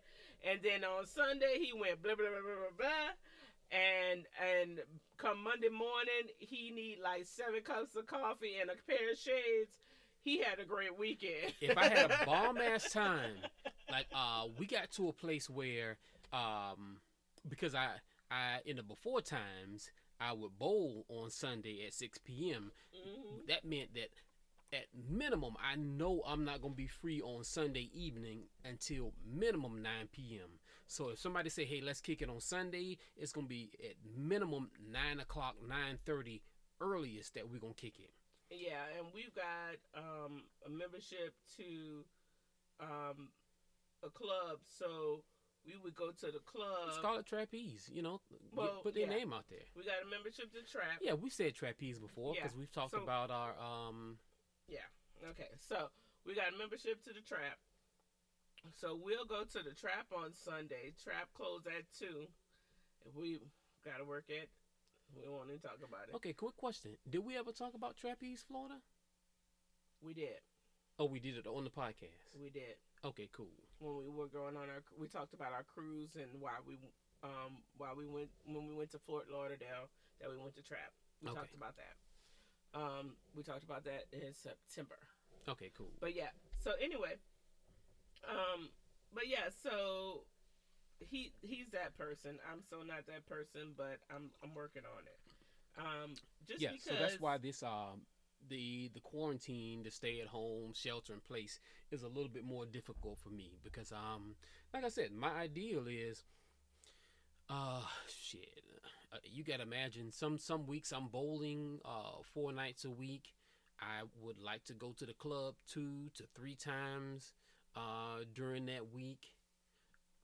And then on Sunday he went blah blah blah blah blah blah. And and come Monday morning he need like seven cups of coffee and a pair of shades. He had a great weekend. if I had a bomb ass time, like uh, we got to a place where um, because I I in the before times I would bowl on Sunday at six p.m. Mhm. That meant that at minimum I know I'm not gonna be free on Sunday evening until minimum nine p.m. So if somebody say, "Hey, let's kick it on Sunday," it's gonna be at minimum nine o'clock, nine thirty earliest that we're gonna kick it. Yeah, and we've got um, a membership to um, a club, so we would go to the club. Let's call it trapeze. You know, well, put their yeah. name out there. we got a membership to Trap. Yeah, we said trapeze before Yeah, because we've talked so- about our um. Okay, so we got a membership to the trap. So we'll go to the trap on Sunday. Trap closed at two. If we gotta work it, We won't even talk about it. Okay, quick question. Did we ever talk about Trapeze, Florida? We did. Oh, we did it on the podcast. We did. Okay, cool. When we were going on our, we talked about our cruise and why we, um, why we went when we went to Fort Lauderdale that we went to Trap. We Okay. talked about that. Um, we talked about that in September. Okay, cool. But yeah. So anyway, um, but yeah. So he he's that person. I'm so not that person, but I'm I'm working on it. Um, just yeah, because. so that's why this um the the quarantine, the stay at home, shelter in place is a little bit more difficult for me because um like I said, my ideal is uh shit. Uh, you got to imagine some some weeks I'm bowling uh four nights a week. I would like to go to the club two to three times uh during that week.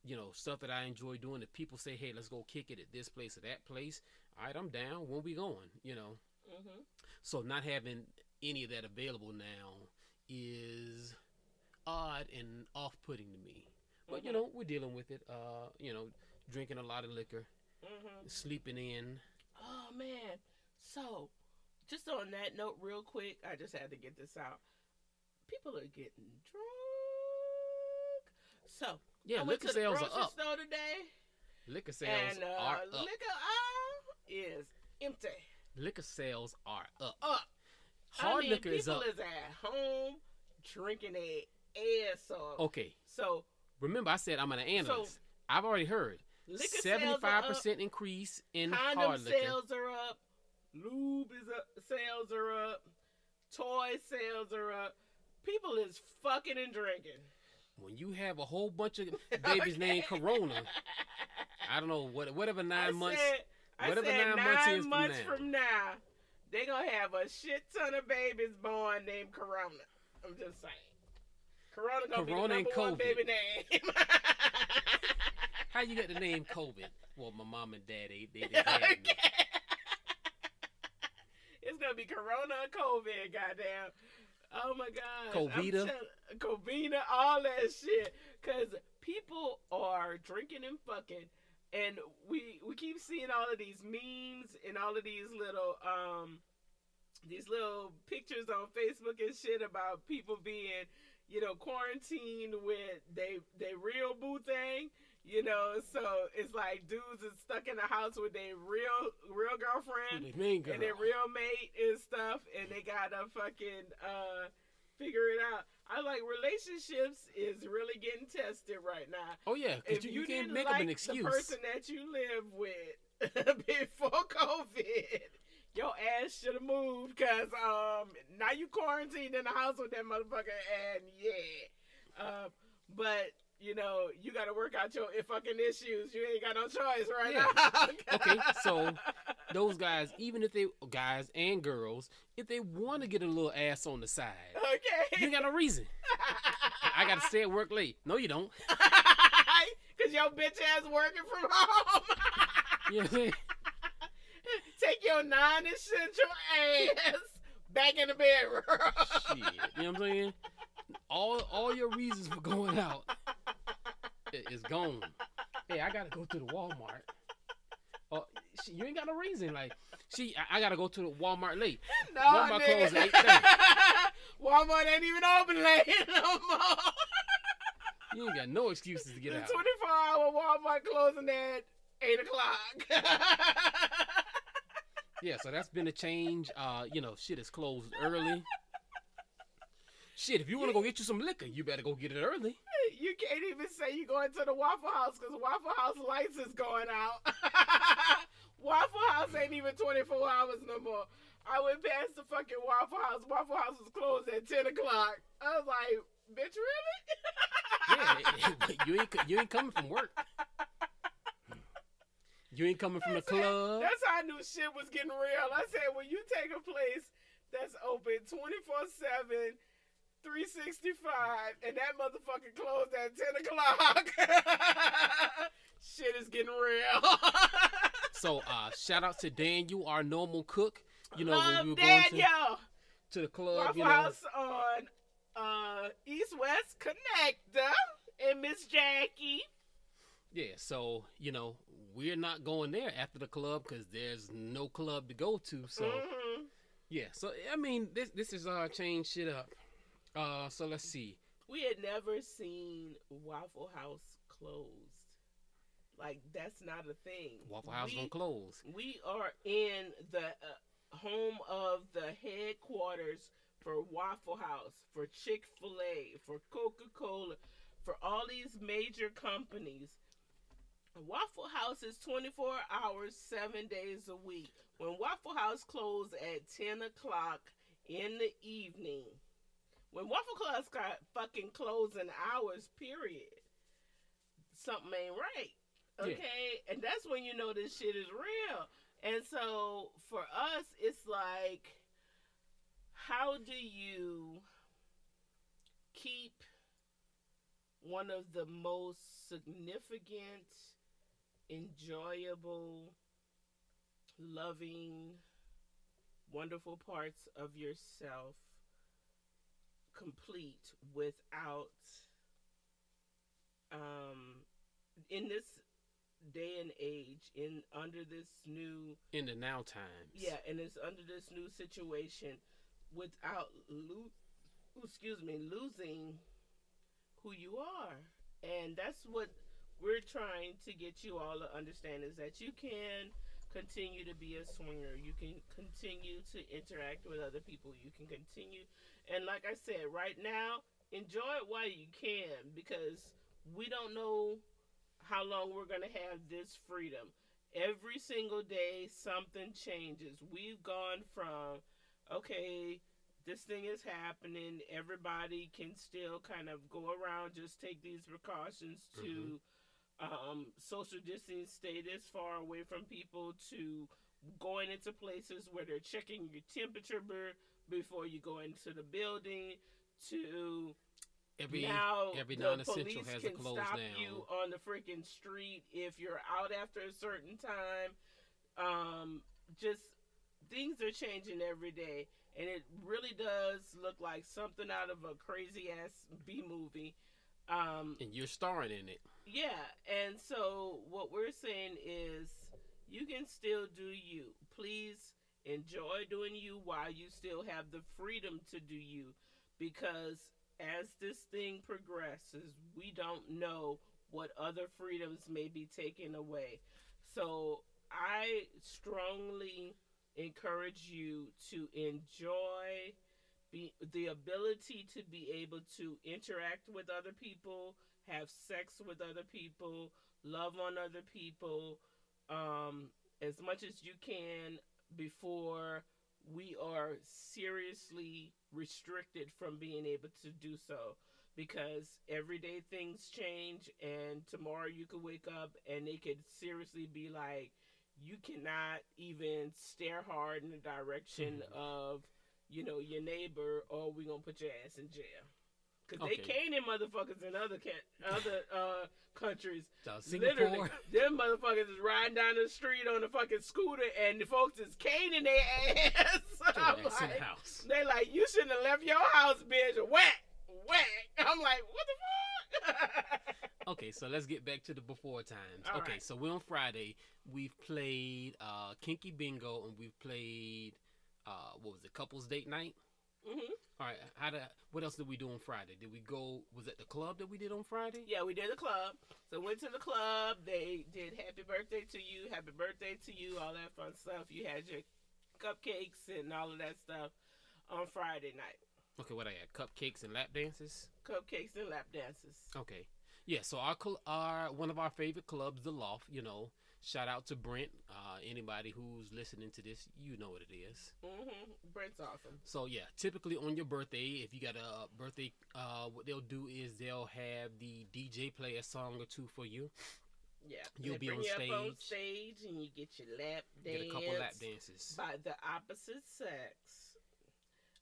You know, stuff that I enjoy doing. If people say, "Hey, let's go kick it at this place or that place," all right, I'm down. When we going? You know. hmm So not having any of that available now is odd and off-putting to me. But you Mhm. know, we're dealing with it. Uh, you know, drinking a lot of liquor, hmm sleeping in. Oh man. So, just on that note, real quick, I just had to get this out. People are getting drunk. So, Yeah, I went liquor to the sales grocery are up. store today, Liquor sales and uh, are up. liquor aisle is empty. liquor sales are up. Up. Hard I mean, liquor is up. people is at home drinking their ass off. Okay, So, remember I said I'm an analyst. I've already heard seventy-five percent increase in Condom hard liquor. sales are up. Lube is up. Sales are up. Toy sales are up. People is fucking and drinking. When you have a whole bunch of babies Okay. named Corona, I don't know what whatever nine I months. Said, I whatever said nine nine months is from now. from now, they gonna have a shit ton of babies born named Corona. I'm just saying. Corona gonna Corona be the number one COVID. baby name. How you get the name COVID? Well, my mom and dad they they, they had me. It's gonna be Corona or COVID, goddamn. Oh my god. Covita. Covina, all that shit. Cause people are drinking and fucking and we we keep seeing all of these memes and all of these little um these little pictures on Facebook and shit about people being, you know, quarantined with they they real boo thing. You know, so it's like dudes is stuck in the house with their real real girlfriend With girl. and their real mate and stuff, and they gotta fucking uh figure it out. I like relationships is really getting tested right now. oh yeah, because If you, you, can't didn't make like an excuse. the person that you live with before COVID, your ass should have moved because um now you quarantined in the house with that motherfucker, and yeah, um, but. You know, you got to work out your fucking issues. You ain't got no choice right Yeah. now. Okay, so Those guys, even if they guys and girls, if they want to get a little ass on the side, okay. you got no reason. I got to stay at work late. No, you don't. Cause your bitch ass working from home. You know what I'm saying? Take your non-essential ass back in the bedroom. Shit, you know what I'm saying? All all your reasons for going out is gone. Hey, I gotta go to the Walmart. Oh, shit, you ain't got no reason. Like, she, I, I gotta go to the Walmart late. No, Walmart nigga. closed at 8:30. Walmart ain't even open late no more. You ain't got no excuses to get the out. 24 hour Walmart closing at 8 o'clock. Yeah, so that's been a change. Uh, you know, shit is closed early. Shit, if you want to go get you some liquor, you better go get it early. You can't even say you going to the Waffle House because Waffle House lights is going out. Waffle House ain't even 24 hours no more. I went past the fucking Waffle House. Waffle House was closed at 10 o'clock. I was like, bitch, really? Yeah, you ain't you ain't coming from work. Hmm. You ain't coming from the how- club. That's how I knew shit was getting real. I said, when you take a place that's open 24 7, 365, and that motherfucker closed at 10 o'clock, shit is getting real. So, uh, shout out to Daniel, our normal cook. You know, when Love we were going to, Daniel. to the club, Waffle you know. House on uh, East West Connector and Miss Jackie. Yeah, so you know we're not going there after the club because there's no club to go to. So Mhm. yeah, so I mean this this is uh change shit up. Uh, so let's see. we had never seen Waffle House closed. Like that's not a thing. Waffle House we, gonna close. we are in the uh, home of the headquarters for Waffle House, for Chick Fil A, for Coca Cola, for all these major companies. Waffle House is 24 hours, seven days a week. When Waffle House closed at 10 o'clock in the evening, when Waffle House got fucking closing hours, period, something ain't right. Yeah. Okay? And that's when you know this shit is real. And so for us, it's like, how do you keep one of the most significant, enjoyable, loving, wonderful parts of yourself complete without um in this day and age in under this new In the now times. yeah, and it's under this new situation without lo- excuse me, losing who you are. And that's what we're trying to get you all to understand is that you can continue to be a swinger. You can continue to interact with other people. You can continue and like I said, right now, enjoy it while you can because we don't know how long we're going to have this freedom every single day something changes. We've gone from okay, this thing is happening. Everybody can still kind of go around, just take these precautions to mm-hmm. Um, social distance, stay this far away from people, to going into places where they're checking your temperature before you go into the building, to Every now every non-essential police has to can close stop down. you on the freaking street if you're out after a certain time. Um, just things are changing every day, and it really does look like something out of a crazy ass B movie. Um, and you're starring in it. Yeah, and so what we're saying is you can still do you. Please enjoy doing you while you still have the freedom to do you because as this thing progresses, we don't know what other freedoms may be taken away. So I strongly encourage you to enjoy be, the ability to be able to interact with other people, have sex with other people, love on other people, um, as much as you can before we are seriously restricted from being able to do so. Because everyday things change, and tomorrow you could wake up and they could seriously be like, you cannot even stare hard in the direction of, you know, your neighbor, or we're gonna put your ass in jail. Cause Okay. they caning motherfuckers in other ca- other uh, countries. Literally, them motherfuckers is riding down the street on a fucking scooter, and the folks is caning their ass. I'm ass in like, house. they like, you shouldn't have left your house, bitch. Whack, whack. I'm like, what the fuck? Okay, so let's get back to the before times. All okay, right. so we're on Friday. We've played uh, Kinky Bingo and we've played uh, what was it, couples date night. Hmm All right, how did what else did we do on Friday? Did we go? Was it the club that we did on Friday? Yeah, we did the club. So went to the club. They did happy birthday to you, happy birthday to you, all that fun stuff. You had your cupcakes and all of that stuff on Friday night. Okay, what I had Cupcakes and lap dances. Cupcakes and lap dances. Okay, yeah. So our our one of our favorite clubs, the Loft. You know, shout out to Brent. Uh, anybody who's listening to this, you know what it is. hmm Brent's awesome. So yeah, typically on your birthday, if you got a birthday, uh, what they'll do is they'll have the DJ play a song or two for you. Yeah, You'll they be on you up on stage. stage and you get your lap dance. Get a couple lap dances. by the opposite sex,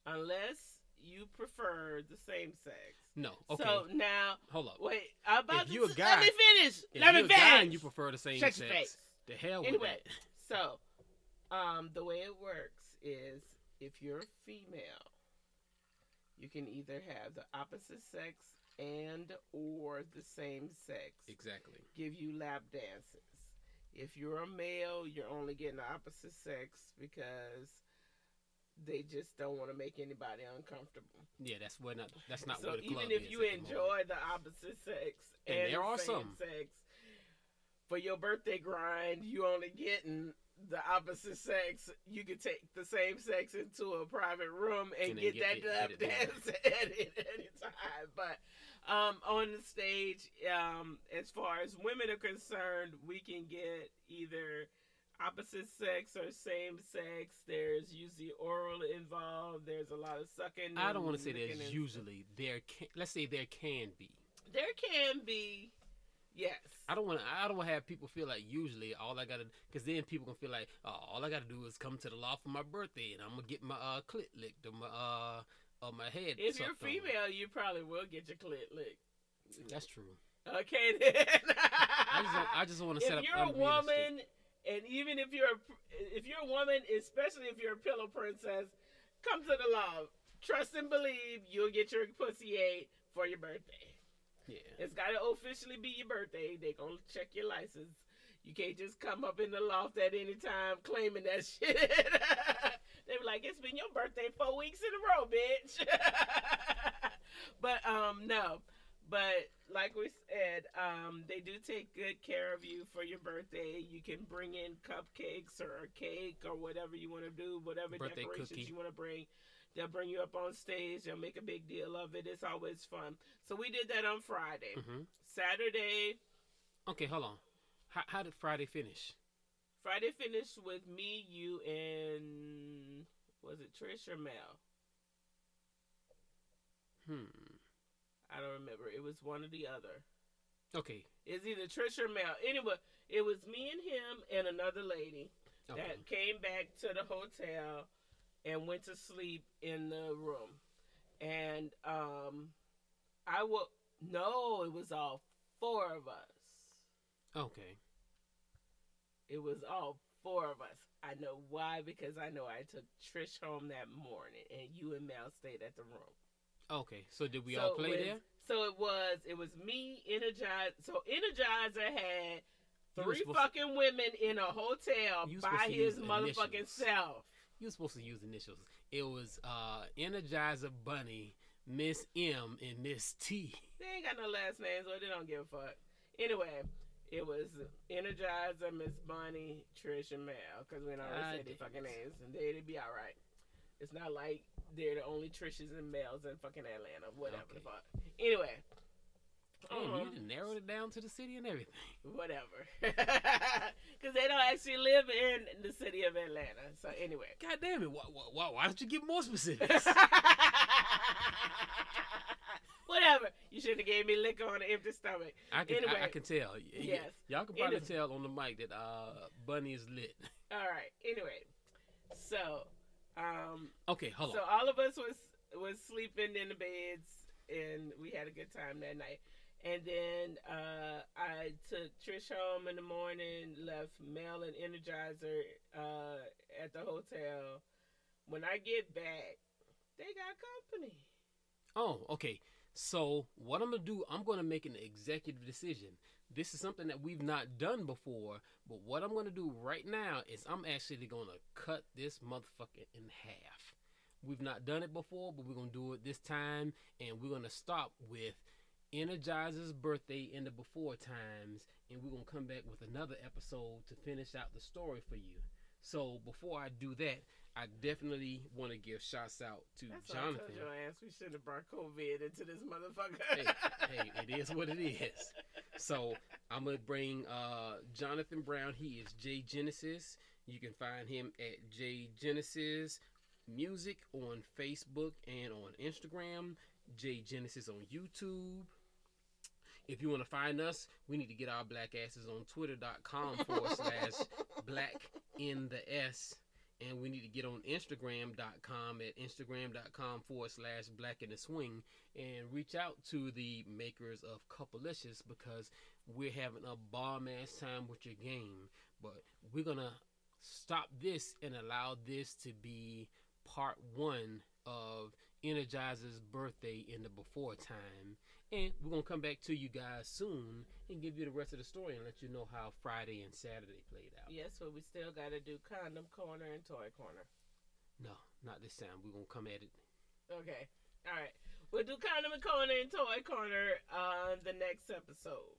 unless you prefer the same sex. No, okay, So now, hold up. wait, I'm about If to you a guy- let me finish. If let me you're a guy and you prefer the same Shut sex, your face. the hell with it. Anyway, that. so um, the way it works is if you're female, you can either have the opposite sex and or the same sex Exactly. give you lap dances. If you're a male, you're only getting the opposite sex because they just don't want to make anybody uncomfortable. Yeah, that's what not. That's not so what the club even if is you at the enjoy the opposite sex And and, there are same some. sex, for your birthday grind, you only getting the opposite sex. You could take the same sex into a private room and, And get, get that it- dance at any time. But um, on the stage, um, as far as women are concerned, we can get either opposite sex or same sex. There's usually oral involved. There's a lot of sucking. I don't want to say there's usually there. Can, let's say there can be. There can be, yes. I don't want. to I don't want to have people feel like usually all I gotta, because then people gonna feel like oh, all I gotta do is come to the loft for my birthday and I'm gonna get my uh, clit licked or my uh or my head. If you're sucked on. female, you probably will get your clit licked. that's true. Okay then. I just I just want to if set up. you're a woman, and even if you're a, if you're a woman, especially if you're a pillow princess, come to the law. Trust and believe you'll get your pussy ate for your birthday. yeah, It's got to officially be your birthday. They gonna check your license. You can't just come up in the loft at any time claiming that shit. they be like, "It's been your birthday four weeks in a row, bitch." but um, no. But like we said, um, they do take good care of you for your birthday. You can bring in cupcakes or a cake or whatever you want to do, whatever Birthday decorations cookie. you want to bring. They'll bring you up on stage. They'll make a big deal of it. It's always fun. So we did that on Friday. hmm Saturday, Okay, hold on. How, how did Friday finish? Friday finished with me, you, and was it Trish or Mel? Hmm. I don't remember. It was one or the other. Okay. It's either Trish or Mel. Anyway, it was me and him and another lady Okay. that came back to the hotel and went to sleep in the room. And um I will no, it was all four of us. Okay. It was all four of us. I know why because I know I took Trish home that morning and you and Mel stayed at the room. Okay. So did we So all play was- there? So it was it was me, Energizer. So Energizer had three supposed to- fucking women in a hotel by his motherfucking initials. self. You were supposed to use initials. It was uh Energizer Bunny, Miss M, and Miss T. They ain't got no last names, so they don't give a fuck. Anyway, it was Energizer, Miss Bunny, Trish, and Mel, because we don't already say their fucking names, and they'd be all right. It's not like they're the only Trishes and males in fucking Atlanta, whatever the fuck. Anyway, Damn, uh, you done narrowed it down to the city and everything. whatever, because they don't actually live in the city of Atlanta. So anyway. God damn it! Why, why, why don't you get more specifics? Whatever. You should have gave me liquor on an empty stomach. I can, Anyway. I, I can tell. Y- Yes. y'all can probably Anyway. tell on the mic that uh Bunny is lit. All right. Anyway, so um, Okay, hold so on. all of us was was sleeping in the beds, and we had a good time that night. And then uh, I took Trish home in the morning, left Mel and Energizer uh, at the hotel. When I get back, they got company. Oh, okay. So what I'm gonna do? I'm gonna make an executive decision. This is something that we've not done before, but what I'm gonna do right now is I'm actually gonna cut this motherfucker in half. We've not done it before, but we're gonna do it this time, and we're gonna stop with Energizer's birthday in the before times, and we're gonna come back with another episode to finish out the story for you. So before I do that, I definitely want to give shouts out to That's why I Jonathan. told your ass we shouldn't have brought COVID into this motherfucker. hey, hey, it is what it is. So I'm gonna bring uh, Jonathan Brown. He is J Genesis. You can find him at J Genesis Music on Facebook and on Instagram. J Genesis on YouTube. If you want to find us, we need to get our black asses on twitter.com forward slash black in the S. And we need to get on Instagram.com at Instagram.com forward slash black in the swing and reach out to the makers of Couplelicious because we're having a bomb ass time with your game. But we're gonna stop this and allow this to be part one of Energizer's birthday in the before time. And we're gonna come back to you guys soon and give you the rest of the story and let you know how Friday and Saturday played out. Yes, but we still got to do condom corner and toy corner. No, not this time. We're gonna come at it. Okay. All right. We'll do condom corner and toy corner on the next episode.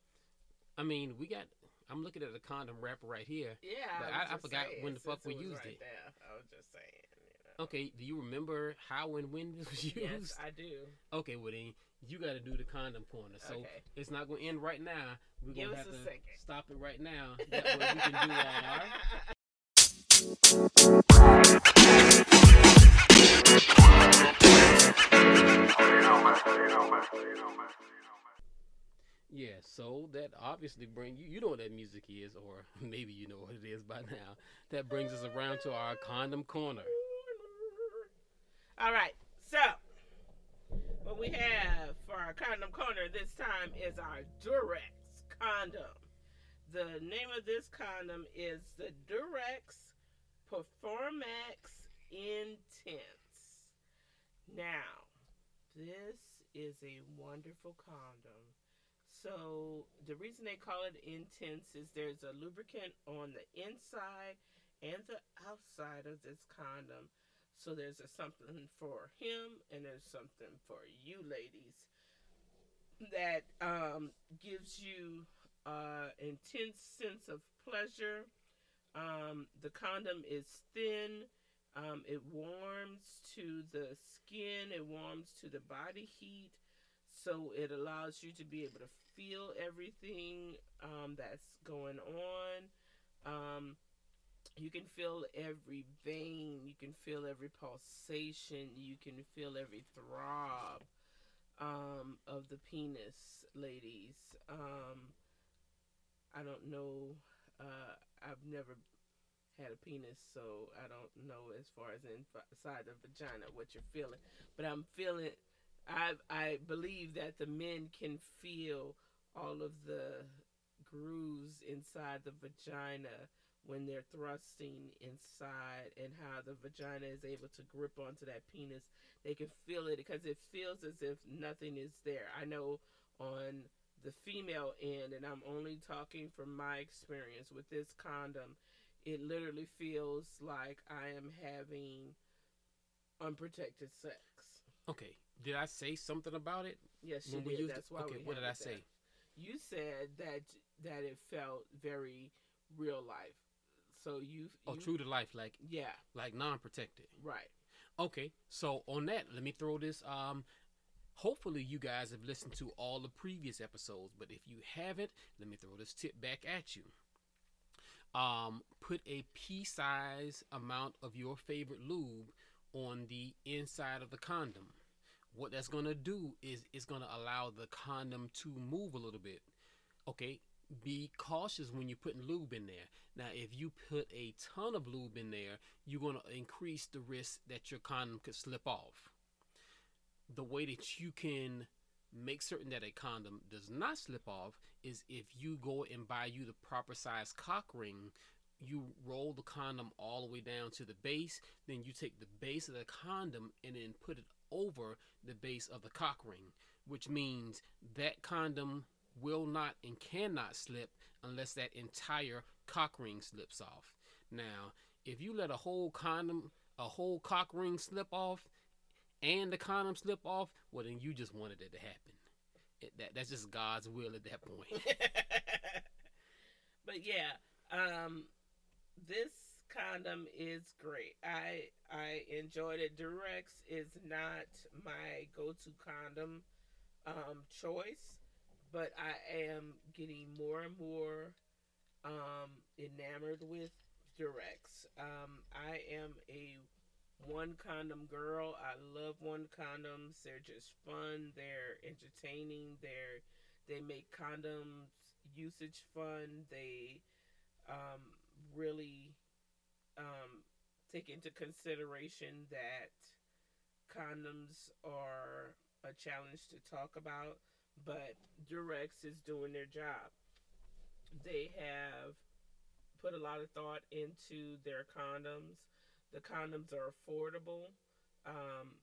I mean, we got. I'm looking at the condom wrapper right here. Yeah. But was I- I forgot saying, when the fuck we was used right it. There. I was just saying. You know. Okay, do you remember how and when this was used? Yes, I do. Okay, well then you got to do the condom corner. So Okay. it's not going to end right now. We're gonna have to second. stop it right now. That way we can do our. Yeah, so that obviously bring you. You know what that music is, or maybe you know what it is by now. That brings us around to our condom corner. All right. So, what we have for our condom corner this time is our Durex condom. The name of this condom is the Durex Performax Intense. Now, this is a wonderful condom. So, the reason they call it intense is there's a lubricant on the inside and the outside of this condom. So there's a something for him and there's something for you ladies that um, gives you uh, intense sense of pleasure. Um, the condom is thin. Um, it warms to the skin. It warms to the body heat. So it allows you to be able to feel everything um, that's going on. Um, you can feel every vein you can feel every pulsation you can feel every throb um, of the penis ladies. Um, i don't know uh, i've never had a penis so i don't know as far as inside the vagina what you're feeling. But i'm feeling i i believe that the men can feel all of the grooves inside the vagina when they're thrusting inside and how the vagina is able to grip onto that penis. They can feel it because it feels as if nothing is there. I know on the female end, and I'm only talking from my experience with this condom, it literally feels like I am having unprotected sex. Okay, did I say something about it? Yes, you did. used it- That's why okay, what did I say? You said that that it felt very real life. So you, Oh, you true to life, like yeah, like non-protected. right. Okay, so on that, let me throw this. Um, hopefully you guys have listened to all the previous episodes, but if you haven't, let me throw this tip back at you. Um, put a pea-size amount of your favorite lube on the inside of the condom. What that's gonna do is it's gonna allow the condom to move a little bit. Okay, be cautious when you're putting lube in there. Now, if you put a ton of lube in there, you're going to increase the risk that your condom could slip off. The way that you can make certain that a condom does not slip off is if you go and buy you the proper size cock ring, you roll the condom all the way down to the base, then you take the base of the condom and then put it over the base of the cock ring, which means that condom will not and cannot slip unless that entire cock ring slips off. Now, if you let a whole condom, a whole cock ring slip off, and the condom slip off, well then you just wanted it to happen. It, that that's just God's will at that point. but yeah, um, this condom is great. I I enjoyed it. Durex is not my go-to condom um, choice, but I am getting more and more um, enamored with Durex. Um, I am a one condom girl. I love one condoms. They're just fun. They're entertaining. They're they make condoms usage fun. They um, really um, take into consideration that condoms are a challenge to talk about, but Durex is doing their job. They have put a lot of thought into their condoms. The condoms are affordable. Um,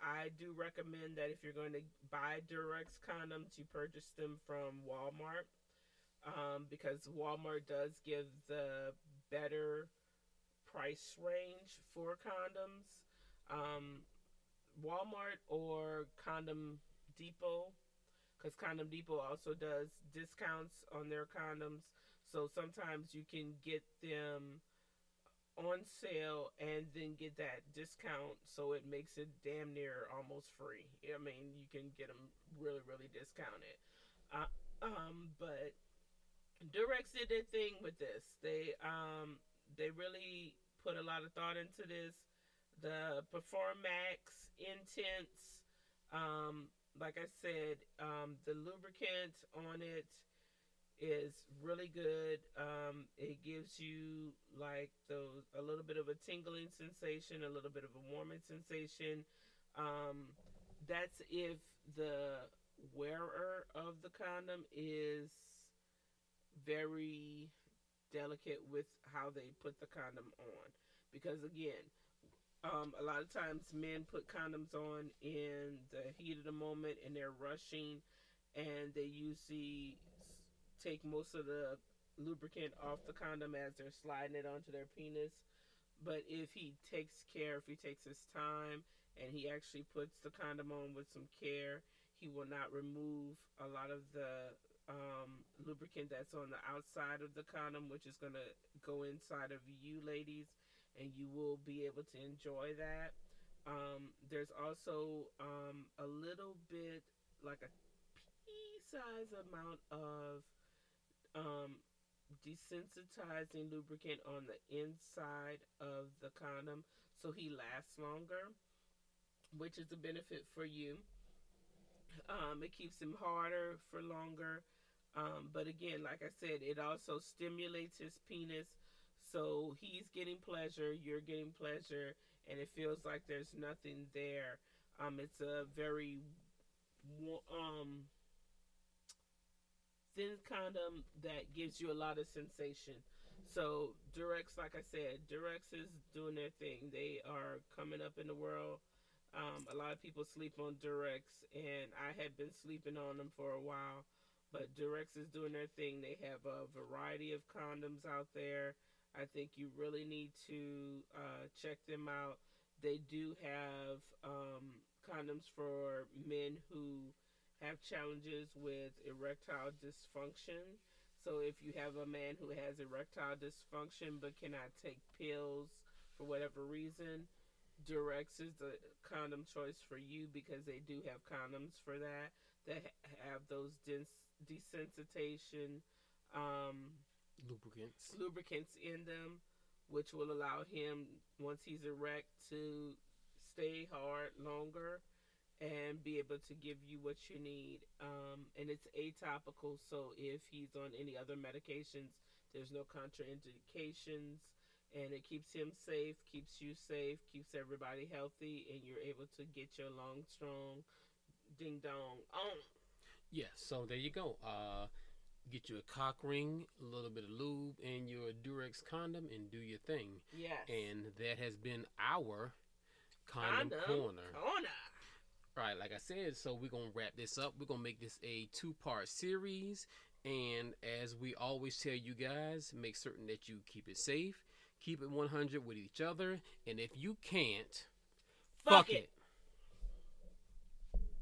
I do recommend that if you're going to buy Durex condoms, you purchase them from Walmart um, because Walmart does give the better price range for condoms. Um, Walmart or Condom Depot, because Condom Depot also does discounts on their condoms. So sometimes you can get them on sale and then get that discount so it makes it damn near almost free. I mean you can get them really really discounted uh, um, but durex did their thing with this. They um, they really put a lot of thought into this. The Performax intense um, like i said um, the lubricant on it is really good. Um, it gives you like those a little bit of a tingling sensation, a little bit of a warming sensation. Um, that's if the wearer of the condom is very delicate with how they put the condom on, because again. Um, a lot of times men put condoms on in the heat of the moment and they're rushing and they usually take most of the lubricant off the condom as they're sliding it onto their penis. But if he takes care, if he takes his time and he actually puts the condom on with some care, he will not remove a lot of the um, lubricant that's on the outside of the condom, which is going to go inside of you, ladies, and you will be able to enjoy that. Um, there's also um, a little bit like a pea size amount of um, desensitizing lubricant on the inside of the condom so he lasts longer, which is a benefit for you. Um, it keeps him harder for longer. Um, but again, like I said, it also stimulates his penis. So he's getting pleasure, you're getting pleasure, and it feels like there's nothing there. Um, it's a very um, thin condom that gives you a lot of sensation. So Durex, like I said, Durex is doing their thing. They are coming up in the world. Um, a lot of people sleep on Durex, and I had been sleeping on them for a while. But Durex is doing their thing. They have a variety of condoms out there. I think you really need to uh, check them out. They do have um, condoms for men who have challenges with erectile dysfunction. So if you have a man who has erectile dysfunction but cannot take pills for whatever reason, Durex is the condom choice for you because they do have condoms for that that have those des- desensitization um, lubricants lubricants in them, which will allow him once he's erect to stay hard longer and be able to give you what you need. Um, and it's atopical, so if he's on any other medications, there's no contraindications, and it keeps him safe, keeps you safe, keeps everybody healthy, and you're able to get your long, strong ding dong on. Yes, so there you go. Uh, get you a cock ring, a little bit of lube, and your Durex condom, and do your thing. Yes. And that has been our condom, Condom corner. corner. Right, like I said, so we're gonna wrap this up. We're gonna make this a two-part series, and as we always tell you guys, make certain that you keep it safe, keep it 100 with each other, and if you can't, Fuck fuck it. it.